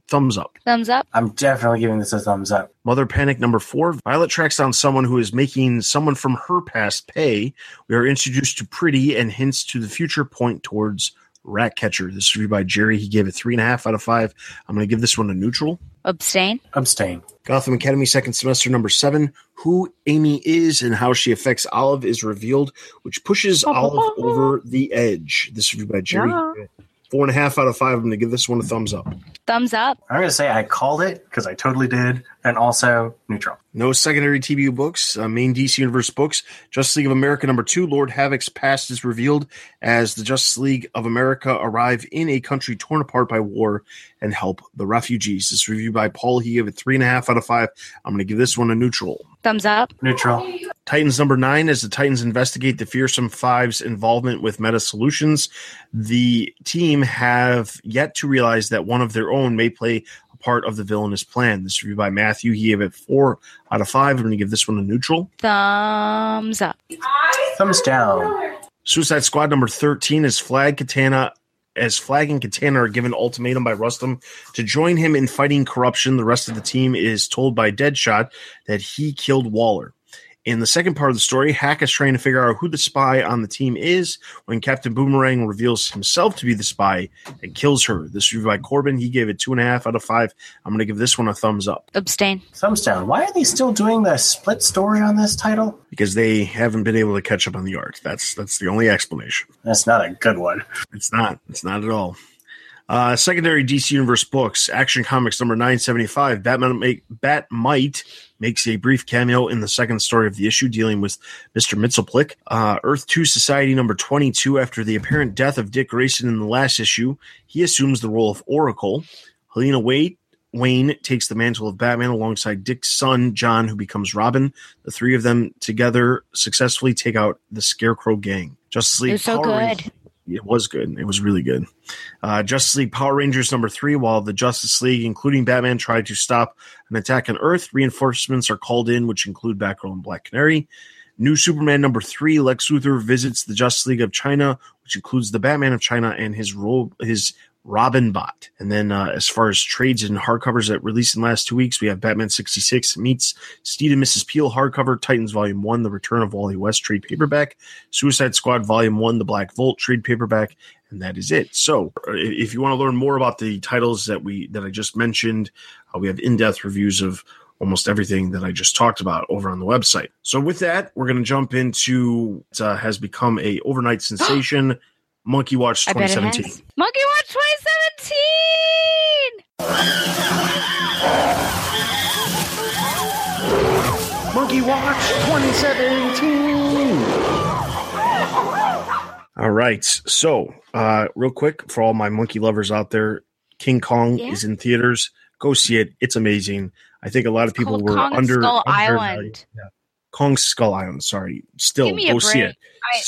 thumbs up. Thumbs up. I'm definitely giving this a thumbs up. Mother Panic number four. Violet tracks down someone who is making someone from her past pay. We are introduced to Pretty and hints to the future point towards Ratcatcher. This is reviewed by Jerry. He gave it three and a half out of five. I'm going to give this one a neutral. Abstain. Abstain. Gotham Academy second semester number seven. Who Amy is and how she affects Olive is revealed, which pushes Olive over the edge. This is by Jerry. Yeah. Four and a half out of five. I'm going to give this one a thumbs up. Thumbs up. I'm going to say I called it because I totally did, and also neutral. No secondary TBU books, uh, main DC Universe books. Justice League of America number two, Lord Havok's past is revealed as the Justice League of America arrive in a country torn apart by war and help the refugees. This review by Paul. He gave it three and a half out of five. I'm going to give this one a neutral. Thumbs up. Neutral. Titans number nine, as the Titans investigate the Fearsome Five's involvement with Meta Solutions, the team have yet to realize that one of their own may play a part of the villainous plan. This review by Matthew. He gave it four out of five. I'm going to give this one a neutral. Thumbs up. Thumbs down. Suicide Squad number 13 is Flag Katana. As Flag and Katana are given ultimatum by Rustam to join him in fighting corruption, the rest of the team is told by Deadshot that he killed Waller. In the second part of the story, Hack is trying to figure out who the spy on the team is when Captain Boomerang reveals himself to be the spy and kills her. This review by Corbin. He gave it two and a half out of five. I'm going to give this one a thumbs up Abstain. Thumbs down. Why are they still doing the split story on this title? because they haven't been able to catch up on the art. That's that's the only explanation. That's not a good one. It's not. It's not at all. Uh, secondary DC Universe books, Action Comics number 975. Batman make, Bat-Mite makes a brief cameo in the second story of the issue dealing with Mr. Mxyzptlk. Uh, Earth 2 Society number 22. After the apparent death of Dick Grayson in the last issue, he assumes the role of Oracle. Helena Wade. Wayne takes the mantle of Batman alongside Dick's son, John, who becomes Robin. The three of them together successfully take out the Scarecrow gang. Justice League was so Power Rangers- good. It was good. It was really good. Uh, Justice League Power Rangers number three. While the Justice League, including Batman, tried to stop an attack on Earth, reinforcements are called in, which include Batgirl and Black Canary. New Superman number three. Lex Luthor visits the Justice League of China, which includes the Batman of China and his role, his Robin Bot. And then, uh, as far as trades and hardcovers that released in the last two weeks, we have Batman 66 meets Steed and Mrs. Peel hardcover, Titans Volume 1, The Return of Wally West trade paperback, Suicide Squad Volume 1, The Black Vault trade paperback, and that is it. So, uh, if you want to learn more about the titles that we that I just mentioned, uh, we have in-depth reviews of almost everything that I just talked about over on the website. So, with that, we're going to jump into what uh, has become a overnight [GASPS] sensation, Monkey Watch I bet it 2017. Monkey Watch 2017. Monkey Watch 2017. All right. So, uh, real quick for all my monkey lovers out there, King Kong Yeah. is in theaters. Go see it. It's amazing. I think a lot of people were Kong under Skull undervalued- Island. Yeah. Kong Skull Island. Sorry. Still, Give me a go see it.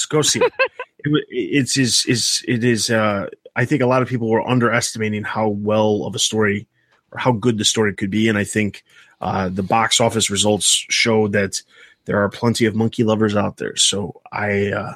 Go see it. [LAUGHS] It's is is it is. Uh, I think a lot of people were underestimating how well of a story or how good the story could be, and I think uh, the box office results show that there are plenty of monkey lovers out there. So I. Uh,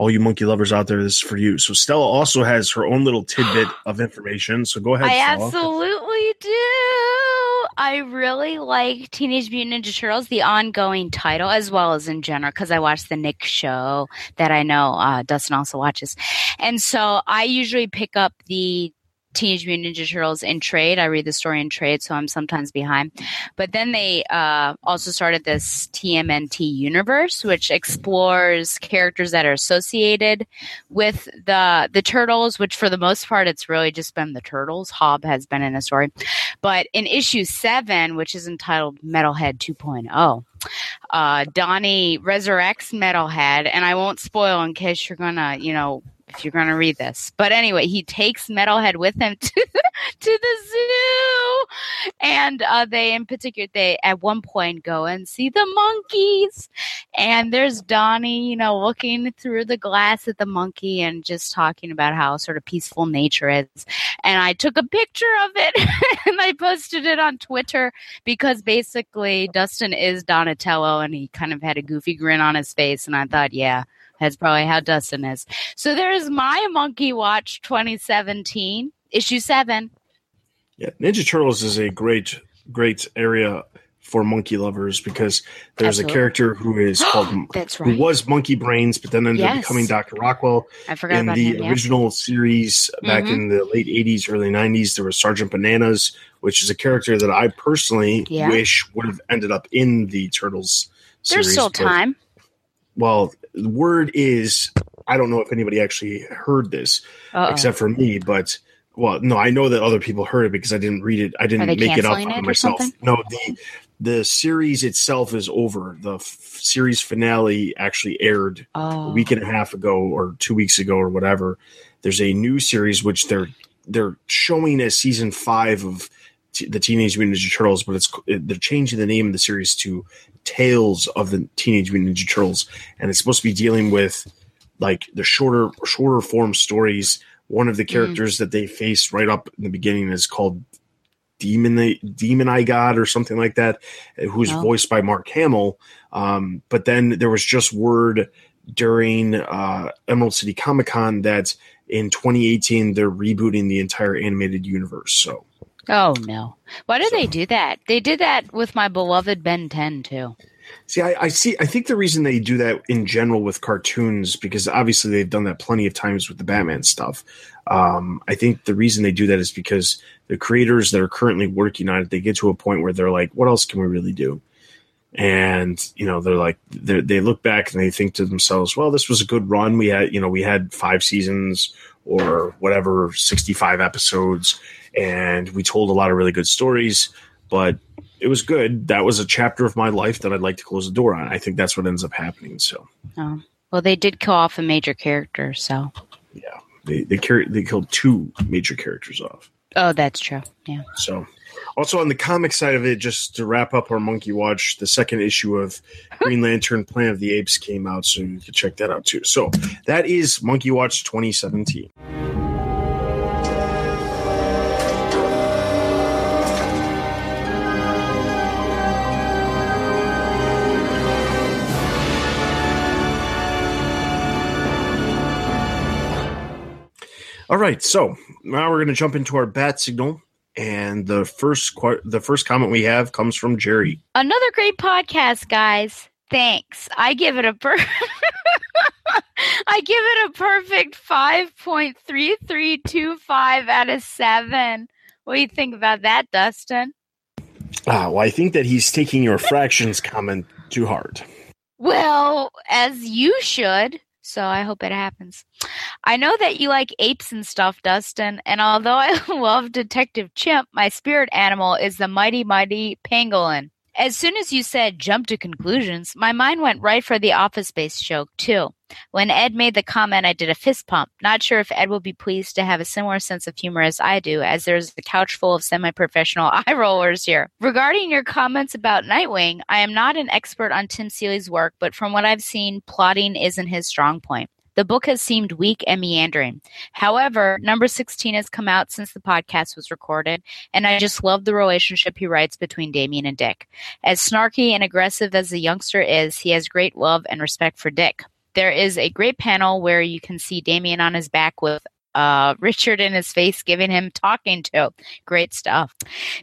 all you monkey lovers out there, this is for you. So Stella also has her own little tidbit [GASPS] of information. So go ahead. I Stella. absolutely do. I really like Teenage Mutant Ninja Turtles, the ongoing title, as well as in general, because I watch the Nick show that I know uh, Dustin also watches. And so I usually pick up the Teenage Mutant Ninja Turtles in trade. I read the story in trade, so I'm sometimes behind. But then they uh, also started this TMNT universe, which explores characters that are associated with the the turtles. Which, for the most part, it's really just been the turtles. Hob has been in a story, but in issue seven, which is entitled Metalhead 2.0. Uh, Donnie resurrects Metalhead, and I won't spoil in case you're gonna, you know, if you're gonna read this. But anyway, he takes Metalhead with him [LAUGHS] to to the zoo, and uh, they, in particular, they at one point go and see the monkeys, and there's Donnie, you know, looking through the glass at the monkey and just talking about how sort of peaceful nature is. And I took a picture of it [LAUGHS] and I posted it on Twitter because basically Dustin is Donatello and he kind of had a goofy grin on his face. And I thought, yeah, that's probably how Dustin is. So there's my Monkey Watch 2017, issue seven. Yeah, Ninja Turtles is a great, great area for monkey lovers because there's Absolutely. a character who is [GASPS] called That's who was Monkey Brains, but then ended up becoming Doctor Rockwell. I forgot in about the him. Yeah. original series back Mhm. in the late 80s, early 90s, there was Sergeant Bananas, which is a character that I personally Yeah. wish would have ended up in the Turtles series. There's still but- time. well, the word is I don't know if anybody actually heard this Uh-oh. except for me, but well, no, I know that other people heard it because I didn't read it. I didn't make it up on it myself. No, the the series itself is over. The f- series finale actually aired a oh. week and a half ago or two weeks ago or whatever. There's a new series which they're they're showing as season five of t- the Teenage Mutant Ninja Turtles, but it's they're changing the name of the series to Tales of the Teenage Mutant Ninja Turtles, and it's supposed to be dealing with like the shorter shorter form stories. One of the characters that they face right up in the beginning is called Demon Demon Eye God or something like that, who's Oh. voiced by Mark Hamill. Um, but then there was just word during uh, Emerald City Comic Con that in 2018 they're rebooting the entire animated universe. So Oh no! Why do So- they do that? They did that with my beloved Ben 10 too. See, I, I see. I think the reason they do that in general with cartoons, because obviously they've done that plenty of times with the Batman stuff. Um, I think the reason they do that is because the creators that are currently working on it, they get to a point where they're like, "What else can we really do?" And you know, they're like, they they look back and they think to themselves, "Well, this was a good run. We had, you know, we had five seasons or whatever, sixty-five episodes, and we told a lot of really good stories." But it was good. That was a chapter of my life that I'd like to close the door on. I think that's what ends up happening. So Oh. Well, they did kill off a major character, so. yeah, they they carry they killed two major characters off. Oh, that's true. Yeah. So also on the comic side of it, just to wrap up our monkey watch, the second issue of Green Lantern Planet of the Apes came out, so you can check that out too. So that is Monkey Watch 2017. All right, so now we're going to jump into our bat signal, and the first qu- the first comment we have comes from Jerry. Another great podcast, guys. Thanks. I give it a per- [LAUGHS] I give it a perfect 5.3325 out of 7. What do you think about that, Dustin? Ah, well, I think that he's taking your fractions comment too hard. Well, as you should. So I hope it happens. I know that you like apes and stuff, Dustin, and although I [LAUGHS] love Detective Chimp, my spirit animal is the mighty, mighty pangolin. As soon as you said jump to conclusions, my mind went right for the office space joke, too. When Ed made the comment, I did a fist pump. Not sure if Ed will be pleased to have a similar sense of humor as I do, as there's a couch full of semi professional [LAUGHS] eye rollers here. Regarding your comments about Nightwing, I am not an expert on Tim Seeley's work, but from what I've seen, plotting isn't his strong point. The book has seemed weak and meandering. However, number 16 has come out since the podcast was recorded, and I just love the relationship he writes between Damian and Dick. As snarky and aggressive as the youngster is, he has great love and respect for Dick. There is a great panel where you can see Damian on his back with uh, Richard in his face giving him talking to. Great stuff.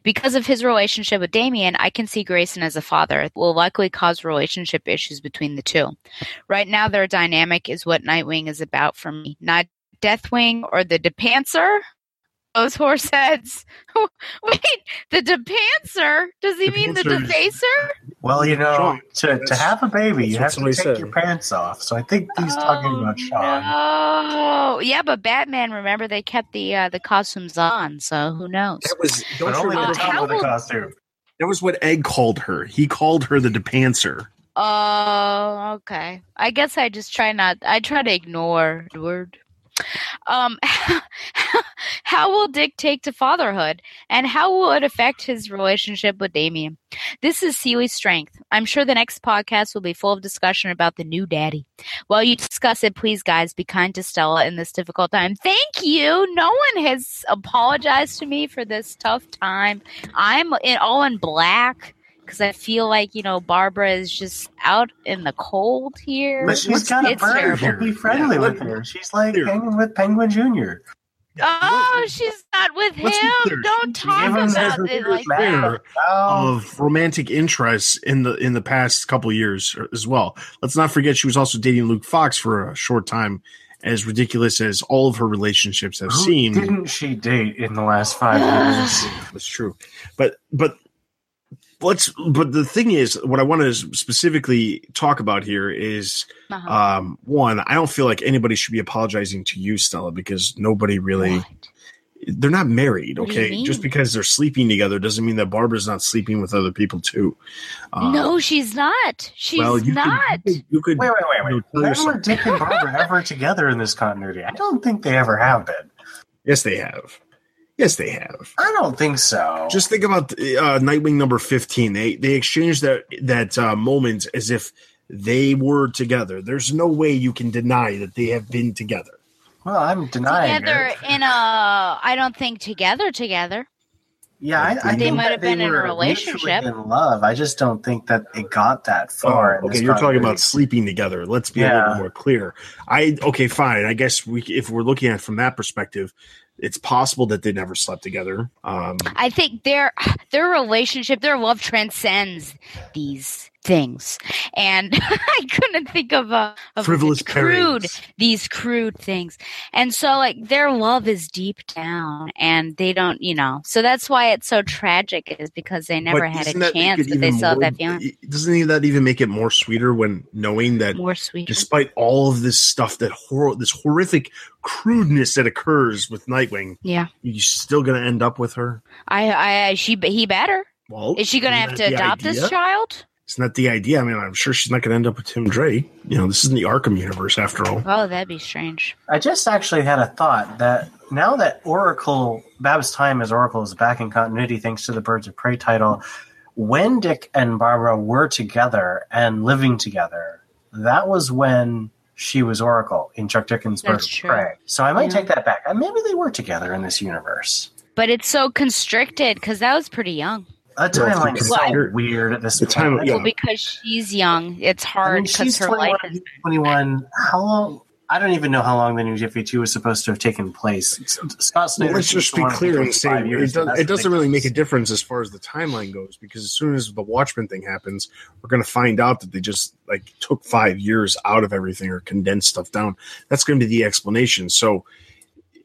Because of his relationship with Damian, I can see Grayson as a father. It will likely cause relationship issues between the two. Right now, their dynamic is what Nightwing is about for me, not Deathwing or the Depancer. Those horse heads. [LAUGHS] Wait, the Depancer? Does he mean the Depancer. Defacer? Well, you know, to, to have a baby, you have to take said. your pants off. So I think he's talking Oh, about Sean. No. Yeah, but Batman, remember they kept the uh, the costumes on, so who knows? That was don't only Uh, the top how of the will- costume. that was what Egg called her. He called her the Depancer. Oh, okay. I guess I just try not. I try to ignore the word. Um, [LAUGHS] how will Dick take to fatherhood, and how will it affect his relationship with Damian? This is Seeley's strength. I'm sure the next podcast will be full of discussion about the new daddy. While you discuss it, please, guys, be kind to Stella in this difficult time. Thank you. No one has apologized to me for this tough time. I'm in, all in black because I feel like you know Barbara is just out in the cold here. But she's got a It's bird. terrible. She'll be friendly Yeah, with her. She's like Clear. hanging with Penguin Junior. Oh, she's not with Let's him. clear. Don't talk Give about it like that. Oh, of romantic interests in the in the past couple years uh, as well. Let's not forget she was also dating Luke Fox for a short time. As ridiculous as all of her relationships have who seemed, didn't she date in the last five years? That's true. But but let's but the thing is what I want to specifically talk about here is Uh-huh. um one, I don't feel like anybody should be apologizing to you, Stella, because nobody really What? they're not married, What okay? Just because they're sleeping together doesn't mean that Barbara's not sleeping with other people too. Uh, no, she's not. She's well, you not. Could, you could, you could Wait, wait, wait, you know, wait. tell were Dick and Barbara ever together in this continuity? I don't think they ever have been. Yes, they have. Yes, they have. I don't think so. Just think about uh, Nightwing number fifteen. They they exchanged that that uh, moment as if they were together. There's no way you can deny that they have been together. well, I'm denying together it. in a. I don't think together together. Yeah, I, I They might have been in a relationship. in love. I just don't think that it got that far. Oh, okay, you're talking about sleeping together. Let's be a little more clear. I okay, fine. I guess we if we're looking at it from that perspective, it's possible that they never slept together. Um, I think their their relationship, their love transcends these things, and [LAUGHS] I couldn't think of a of Frivolous crude these crude things, and so like their love is deep down, and they don't, you know, so that's why it's so tragic, is because they never but had a that chance, but they still have that feeling. Doesn't that even make it more sweeter when knowing that More sweet. despite all of this stuff, that hor- this horrific crudeness that occurs with Nightwing, Yeah, you're still going to end up with her. I, I, she, he better. Well, Is she going to have to adopt idea? this child? Isn't that the idea? I mean, I'm sure she's not going to end up with Tim Dre. You know, this isn't the Arkham universe after all. Oh, that'd be strange. I just actually had a thought that now that Oracle, Bab's time as Oracle is back in continuity thanks to the Birds of Prey title, when Dick and Barbara were together and living together, that was when she was Oracle in Chuck Dixon's Birds of. Prey. So I might Yeah. take that back. And maybe they were together in this universe. But it's so constricted because that was pretty young. A timeline is so consider- weird at this the point. time- I yeah. don't- Because she's young, it's I hard mean, because she's her 21, life is. 21. How long? I don't even know how long the New 52 was supposed to have taken place. Scott Snyder. Well, let's just be clear and say five it, does, but it that's doesn't really make a difference as far as the timeline goes because as soon as the Watchmen thing happens, we're going to find out that they just like took five years out of everything or condensed stuff down. That's going to be the explanation. So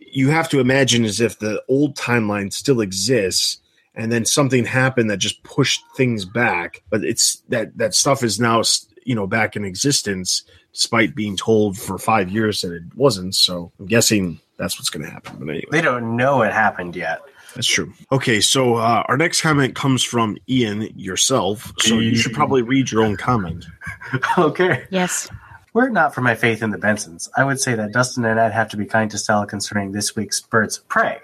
you have to imagine as if the old timeline still exists and then something happened that just pushed things back but it's that that stuff is now you know back in existence despite being told for five years that it wasn't so i'm guessing that's what's going to happen but anyway They don't know it happened yet. that's true okay so uh, our next comment comes from ian yourself so you should probably read your own comment [LAUGHS] okay. Yes. Were it not for my faith in the Bensons, I would say that Dustin and Ed have to be kind to Stella concerning this week's Birds of Prey.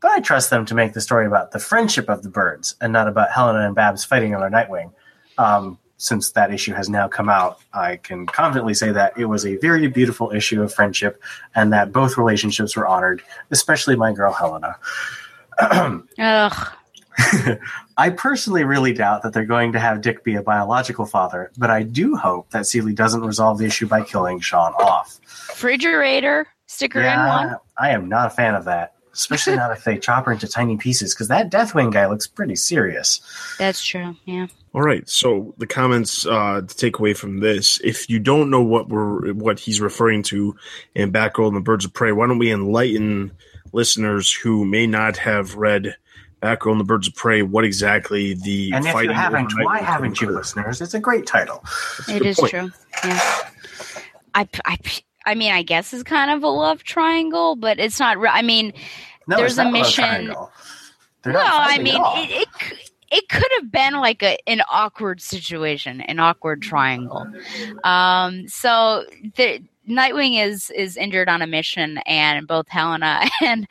But I trust them to make the story about the friendship of the birds and not about Helena and Babs fighting over Nightwing. Um, since that issue has now come out, I can confidently say that it was a very beautiful issue of friendship and that both relationships were honored, especially my girl Helena. [CLEARS THROAT] Ugh. [LAUGHS] I personally really doubt that they're going to have Dick be a biological father, but I do hope that Seeley doesn't resolve the issue by killing Shawn off. Refrigerator sticker in one. I am not a fan of that, especially not if they chop her into tiny pieces, because that Deathwing guy looks pretty serious. That's true. Yeah. all right so the comments uh to take away from this if you don't know what we're what he's referring to in batgirl and the birds of prey why don't we enlighten listeners who may not have read batgirl and the birds of prey what exactly the And if you haven't, why haven't you, listeners? It's a great title. That's a It good is point. true. Yeah. I, I, I mean, I guess it's kind of a love triangle, but it's not. Re- I mean, No, There's a mission- no, I mean, it, it, it could have been like a an awkward situation, an awkward triangle. Um, so the Nightwing is is injured on a mission, and both Helena [LAUGHS] and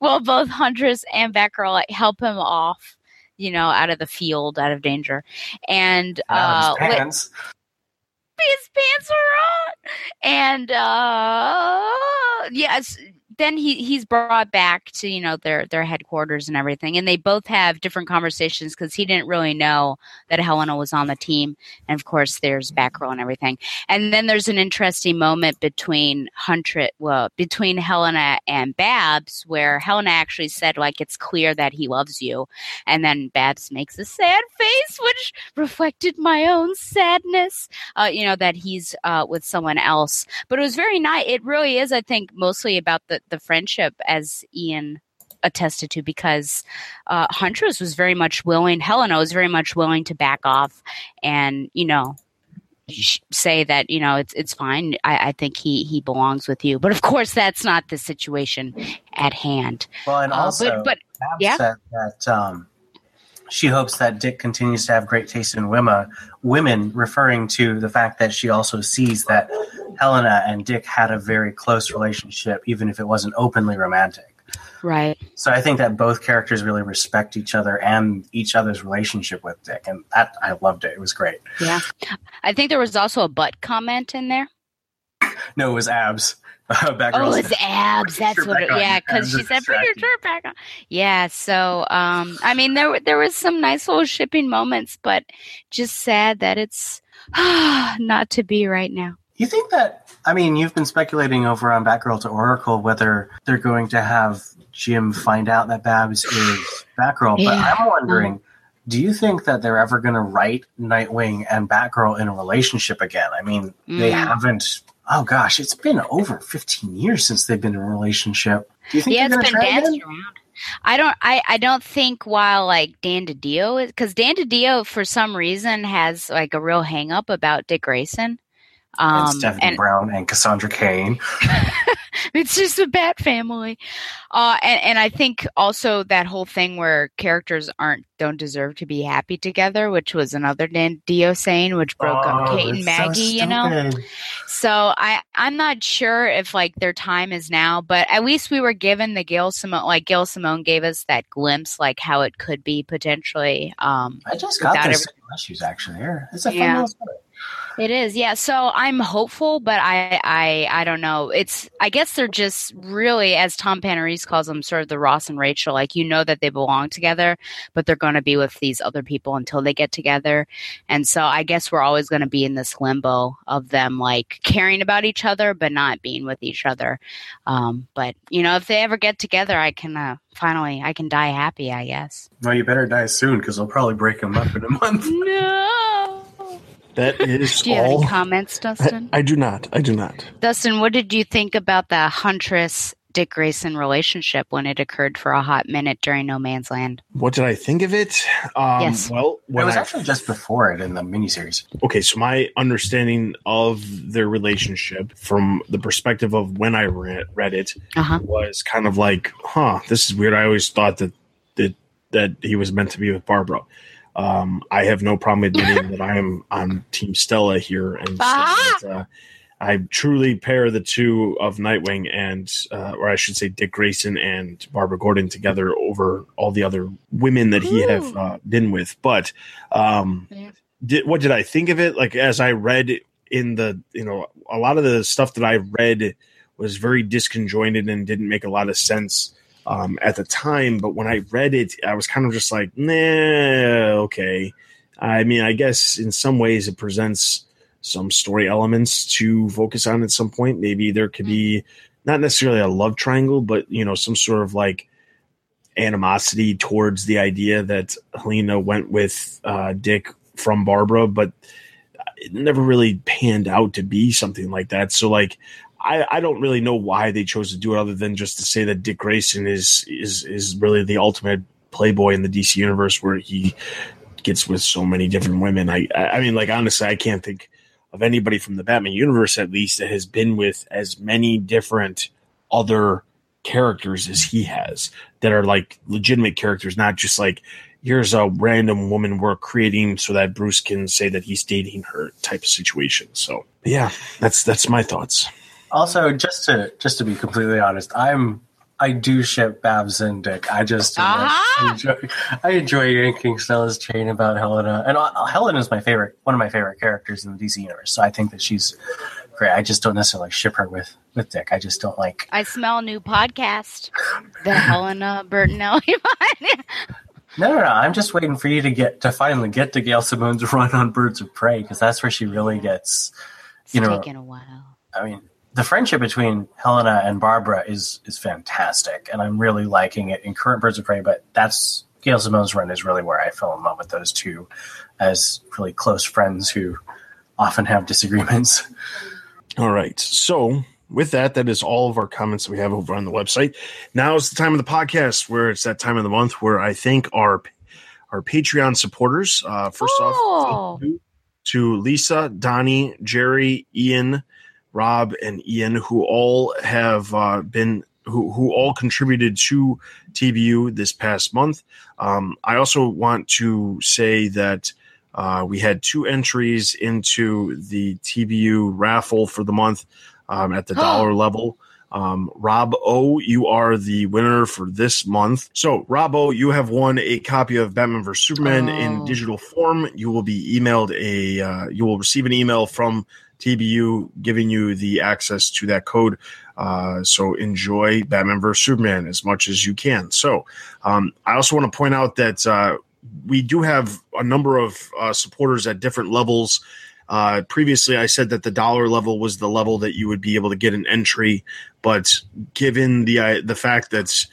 well, both Huntress and Batgirl help him off. You know, out of the field, out of danger, and uh, his pants. are on and uh yes then he he's brought back to you know their their headquarters and everything and they both have different conversations because he didn't really know that helena was on the team and of course there's batgirl and everything and then there's an interesting moment between huntress well between helena and babs where helena actually said like it's clear that he loves you and then babs makes a sad face which reflected my own sadness uh, you know, that he's uh, with someone else. But it was very nice. It really is, I think, mostly about the, the friendship, as Ian attested to, because uh, Huntress was very much willing, Helena was very much willing to back off and, you know, say that you know it's it's fine. I, I think he he belongs with you, but of course that's not the situation at hand. Well, and Uh, also, but but Babs yeah. said that um, she hopes that Dick continues to have great taste in women, women, referring to the fact that she also sees that Helena and Dick had a very close relationship, even if it wasn't openly romantic. right, So I think that both characters really respect each other and each other's relationship with Dick, and that I loved it. It was great. yeah. I think there was also a butt comment in there. No, it was abs. [LAUGHS] Batgirl Oh, said, it's abs. That's what. It, back yeah, because she said, "Put your distracting." shirt back on." Yeah. So, um, I mean, there were- there was some nice little shipping moments, but just sad that it's [SIGHS] not to be right now. You think that? I mean, you've been speculating over on Batgirl to Oracle whether they're going to have Jim find out that Babs is Batgirl, but Yeah. I'm wondering. Do you think that they're ever going to write Nightwing and Batgirl in a relationship again? I mean, they Mm. haven't. Oh gosh, it's been over 15 years since they've been in a relationship. Do you think yeah, it's been danced again? around. I don't. I, I don't think while like Dan DiDio is because Dan DiDio for some reason has like a real hang up about Dick Grayson. And Um, Stephanie and Brown and Cassandra Cain. [LAUGHS] it's just a bat family. Uh, and and I think also that whole thing where characters aren't don't deserve to be happy together, which was another Dan Dio saying, which broke up Oh, Kate and it's so Maggie. you know. So I I'm not sure if like their time is now, but at least we were given the Gail Simone like Gail Simone gave us that glimpse like how it could be potentially. Um I just got this every- issues actually here. It's a fun Yeah. little story. It is. Yeah, so I'm hopeful, but I I I don't know. It's I guess they're just really as Tom Panarese calls them sort of the Ross and Rachel like you know that they belong together, but they're going to be with these other people until they get together. And so I guess we're always going to be in this limbo of them like caring about each other but not being with each other. Um, but you know, if they ever get together, I can uh, finally I can die happy. I guess. Well, you better die soon because they'll probably break them up in a month. No. That [LAUGHS] is Do you have all. any comments, Dustin? I, I do not. I do not. Dustin, what did you think about the Huntress Dick Grayson relationship when it occurred for a hot minute during No Man's Land? What did I think of it? Um, Yes. Well, it was I, actually just before it in the miniseries. okay, so my understanding of their relationship from the perspective of when I read, read it Uh huh. was kind of like, huh, this is weird. I always thought that that that he was meant to be with Barbara. Um, I have no problem admitting that I am on Team Stella here, and Ah! that, uh, I truly pair the two of Nightwing and, uh, or I should say, Dick Grayson and Barbara Gordon together over all the other women that he have uh, been with. But um, did, what did I think of it? Like as I read in the, you know, a lot of the stuff that I read was very disconjointed and didn't make a lot of sense um, at the time. But when I read it, I was kind of just like, nah, okay. I mean, I guess in some ways it presents some story elements to focus on at some point. Maybe there could be not necessarily a love triangle, but you know, some sort of like animosity towards the idea that Helena went with uh, Dick from Barbara, but it never really panned out to be something like that. So like I, I don't really know why they chose to do it other than just to say that Dick Grayson is is is really the ultimate playboy in the DC universe where he gets with so many different women. I I mean like honestly I can't think of anybody from the Batman universe at least that has been with as many different other characters as he has that are like legitimate characters, not just like here's a random woman we're creating so that Bruce can say that he's dating her type of situation. So yeah, that's that's my thoughts. Also, just to just to be completely honest, I'm I do ship Babs and Dick. I just uh, Ah! enjoy I enjoy yanking Stella's chain about Helena, and uh, Helena is my favorite, one of my favorite characters in the DC universe. So I think that she's great. I just don't necessarily ship her with with Dick. I just don't like. I smell a new podcast. The Helena Bertinelli [LAUGHS] one. No, no, no. I'm just waiting for you to get to finally get to Gail Simone's [LAUGHS] run on Birds of Prey because that's where she really gets. It's You know- taken a while. I mean, the friendship between Helena and Barbara is is fantastic, and I'm really liking it in current Birds of Prey. But that's Gail Simone's run is really where I fell in love with those two as really close friends who often have disagreements. All right. So with that, that is all of our comments that we have over on the website. Now is the time of the podcast where it's that time of the month where I thank our our Patreon supporters. Uh, first Oh. off, to Lisa, Donnie, Jerry, Ian, Rob, and Ian, who all have uh, been who who all contributed to TBU this past month. Um, I also want to say that. Uh, we had two entries into the TBU raffle for the month um, at the dollar level. Um, Rob O, you are the winner for this month. So, Rob O, you have won a copy of Batman vs Superman in Oh. digital form. You will be emailed a, uh, you will receive an email from TBU giving you the access to that code. Uh, so enjoy Batman vs Superman as much as you can. So, um, I also want to point out that uh, we do have a number of uh, supporters at different levels Uh, previously, I said that the dollar level was the level that you would be able to get an entry, but given the uh, the fact that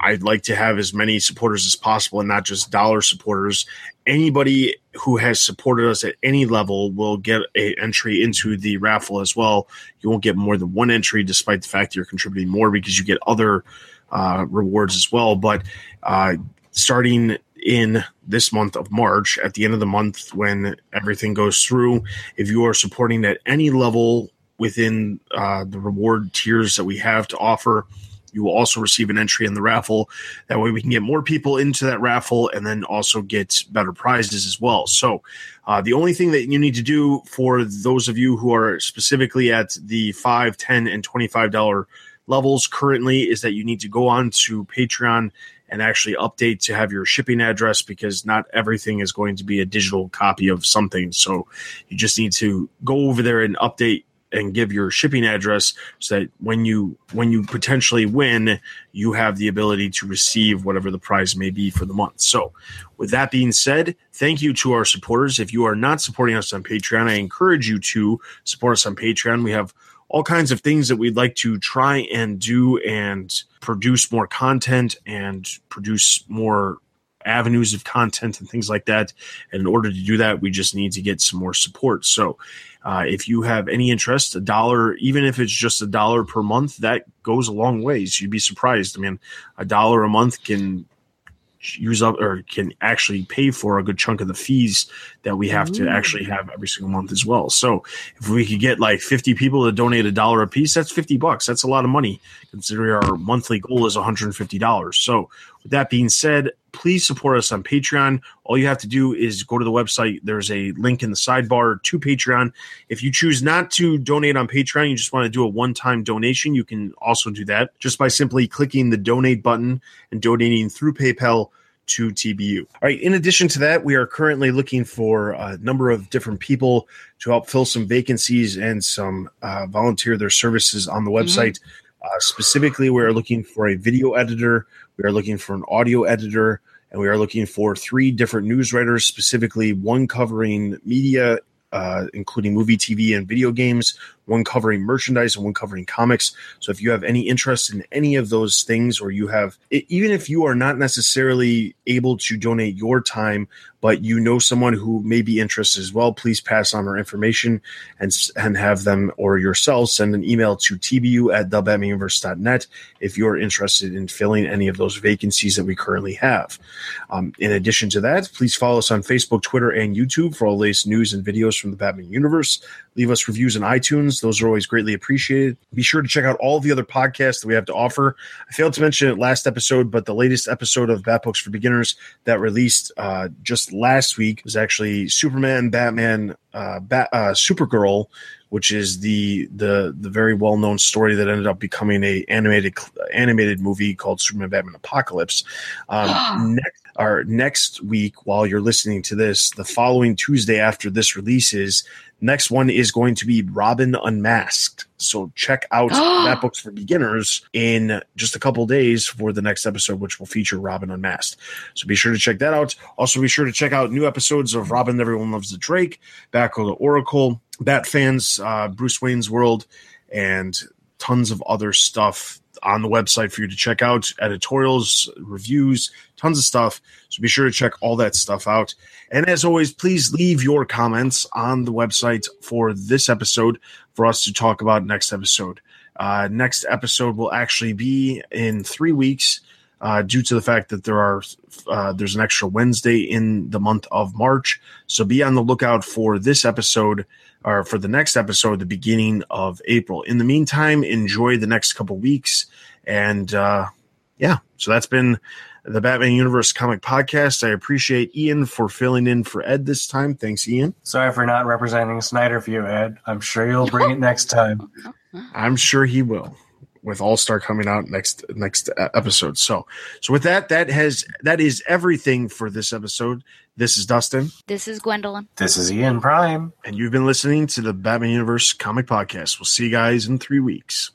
I'd like to have as many supporters as possible and not just dollar supporters. Anybody who has supported us at any level will get a entry into the raffle as well. You won't get more than one entry, despite the fact that you're contributing more because you get other uh, rewards as well. But uh, starting in this month of March, at the end of the month when everything goes through, if you are supporting at any level within uh, the reward tiers that we have to offer, you will also receive an entry in the raffle. That way, we can get more people into that raffle and then also get better prizes as well. So, uh, the only thing that you need to do for those of you who are specifically at the five, ten, and twenty-five dollar levels currently is that you need to go on to Patreon and actually update to have your shipping address because not everything is going to be a digital copy of something. So you just need to go over there and update and give your shipping address so that when you when you potentially win you have the ability to receive whatever the prize may be for the month. So with that being said thank you to our supporters. If you are not supporting us on patreon i encourage you to support us on patreon. We have all kinds of things that we'd like to try and do and produce more content and produce more avenues of content and things like that. And in order to do that, we just need to get some more support. So, uh, if you have any interest, a dollar, even if it's just a dollar per month, that goes a long ways. You'd be surprised. I mean, a dollar a month can use up or can actually pay for a good chunk of the fees that we have Ooh. to mm. actually have every single month as well. So if we could get like 50 people to donate a dollar a piece, that's 50 bucks. That's a lot of money considering our monthly goal is $150. So with that being said, please support us on Patreon. All you have to do is go to the website. There's a link in the sidebar to Patreon. If you choose not to donate on Patreon, you just want to do a one time donation, you can also do that just by simply clicking the donate button and donating through PayPal to TBU. All right. In addition to that, we are currently looking for a number of different people to help fill some vacancies and some uh, volunteer their services on the mm-hmm. website. Mm-hmm. Uh, specifically, we are looking for a video editor. We are looking for an audio editor, and we are looking for three different news writers, specifically one covering media uh, including movie, TV, and video games, one covering merchandise and one covering comics. So if you have any interest in any of those things, or you have, even if you are not necessarily able to donate your time, but you know someone who may be interested as well, please pass on our information and, and have them or yourself send an email to tbu at thebatmanuniverse.net if you're interested in filling any of those vacancies that we currently have. Um, in addition to that, please follow us on Facebook, Twitter, and YouTube for all the latest news and videos from the Batman universe. Leave us reviews on iTunes. Those are always greatly appreciated. Be sure to check out all the other podcasts that we have to offer. I failed to mention it last episode, but the latest episode of Bat Books for Beginners that released uh, just last week was actually Superman, Batman, uh, Bat, uh, Supergirl, which is the the the very well known story that ended up becoming a animated animated movie called Superman Batman Apocalypse. Um, [GASPS] next, our next week, while you're listening to this, the following Tuesday after this releases, Next one is going to be Robin Unmasked. So check out [GASPS] Bat books for beginners in just a couple days for the next episode, which will feature Robin Unmasked. So be sure to check that out. Also, be sure to check out new episodes of Robin Everyone Loves the Drake, Batgirl to Oracle, Bat fans, uh, Bruce Wayne's World, and tons of other stuff on the website for you to check out editorials, reviews, tons of stuff. So be sure to check all that stuff out. And as always, please leave your comments on the website for this episode for us to talk about next episode. Uh, next episode will actually be in three weeks. Uh, due to the fact that there are uh, there's an extra Wednesday in the month of March, so be on the lookout for this episode or for the next episode, the beginning of April. In the meantime, enjoy the next couple weeks, and uh, yeah, so that's been the Batman Universe Comic Podcast. I appreciate Ian for filling in for Ed this time. Thanks, Ian. Sorry for not representing Snyder for you, Ed. I'm sure you'll bring it next time. I'm sure he will. With All Star coming out next next uh, episode, so so with that, that has that is everything for this episode. This is Dustin. This is Gwendolyn. This is Ian Prime, and you've been listening to the Batman Universe Comic Podcast. We'll see you guys in three weeks.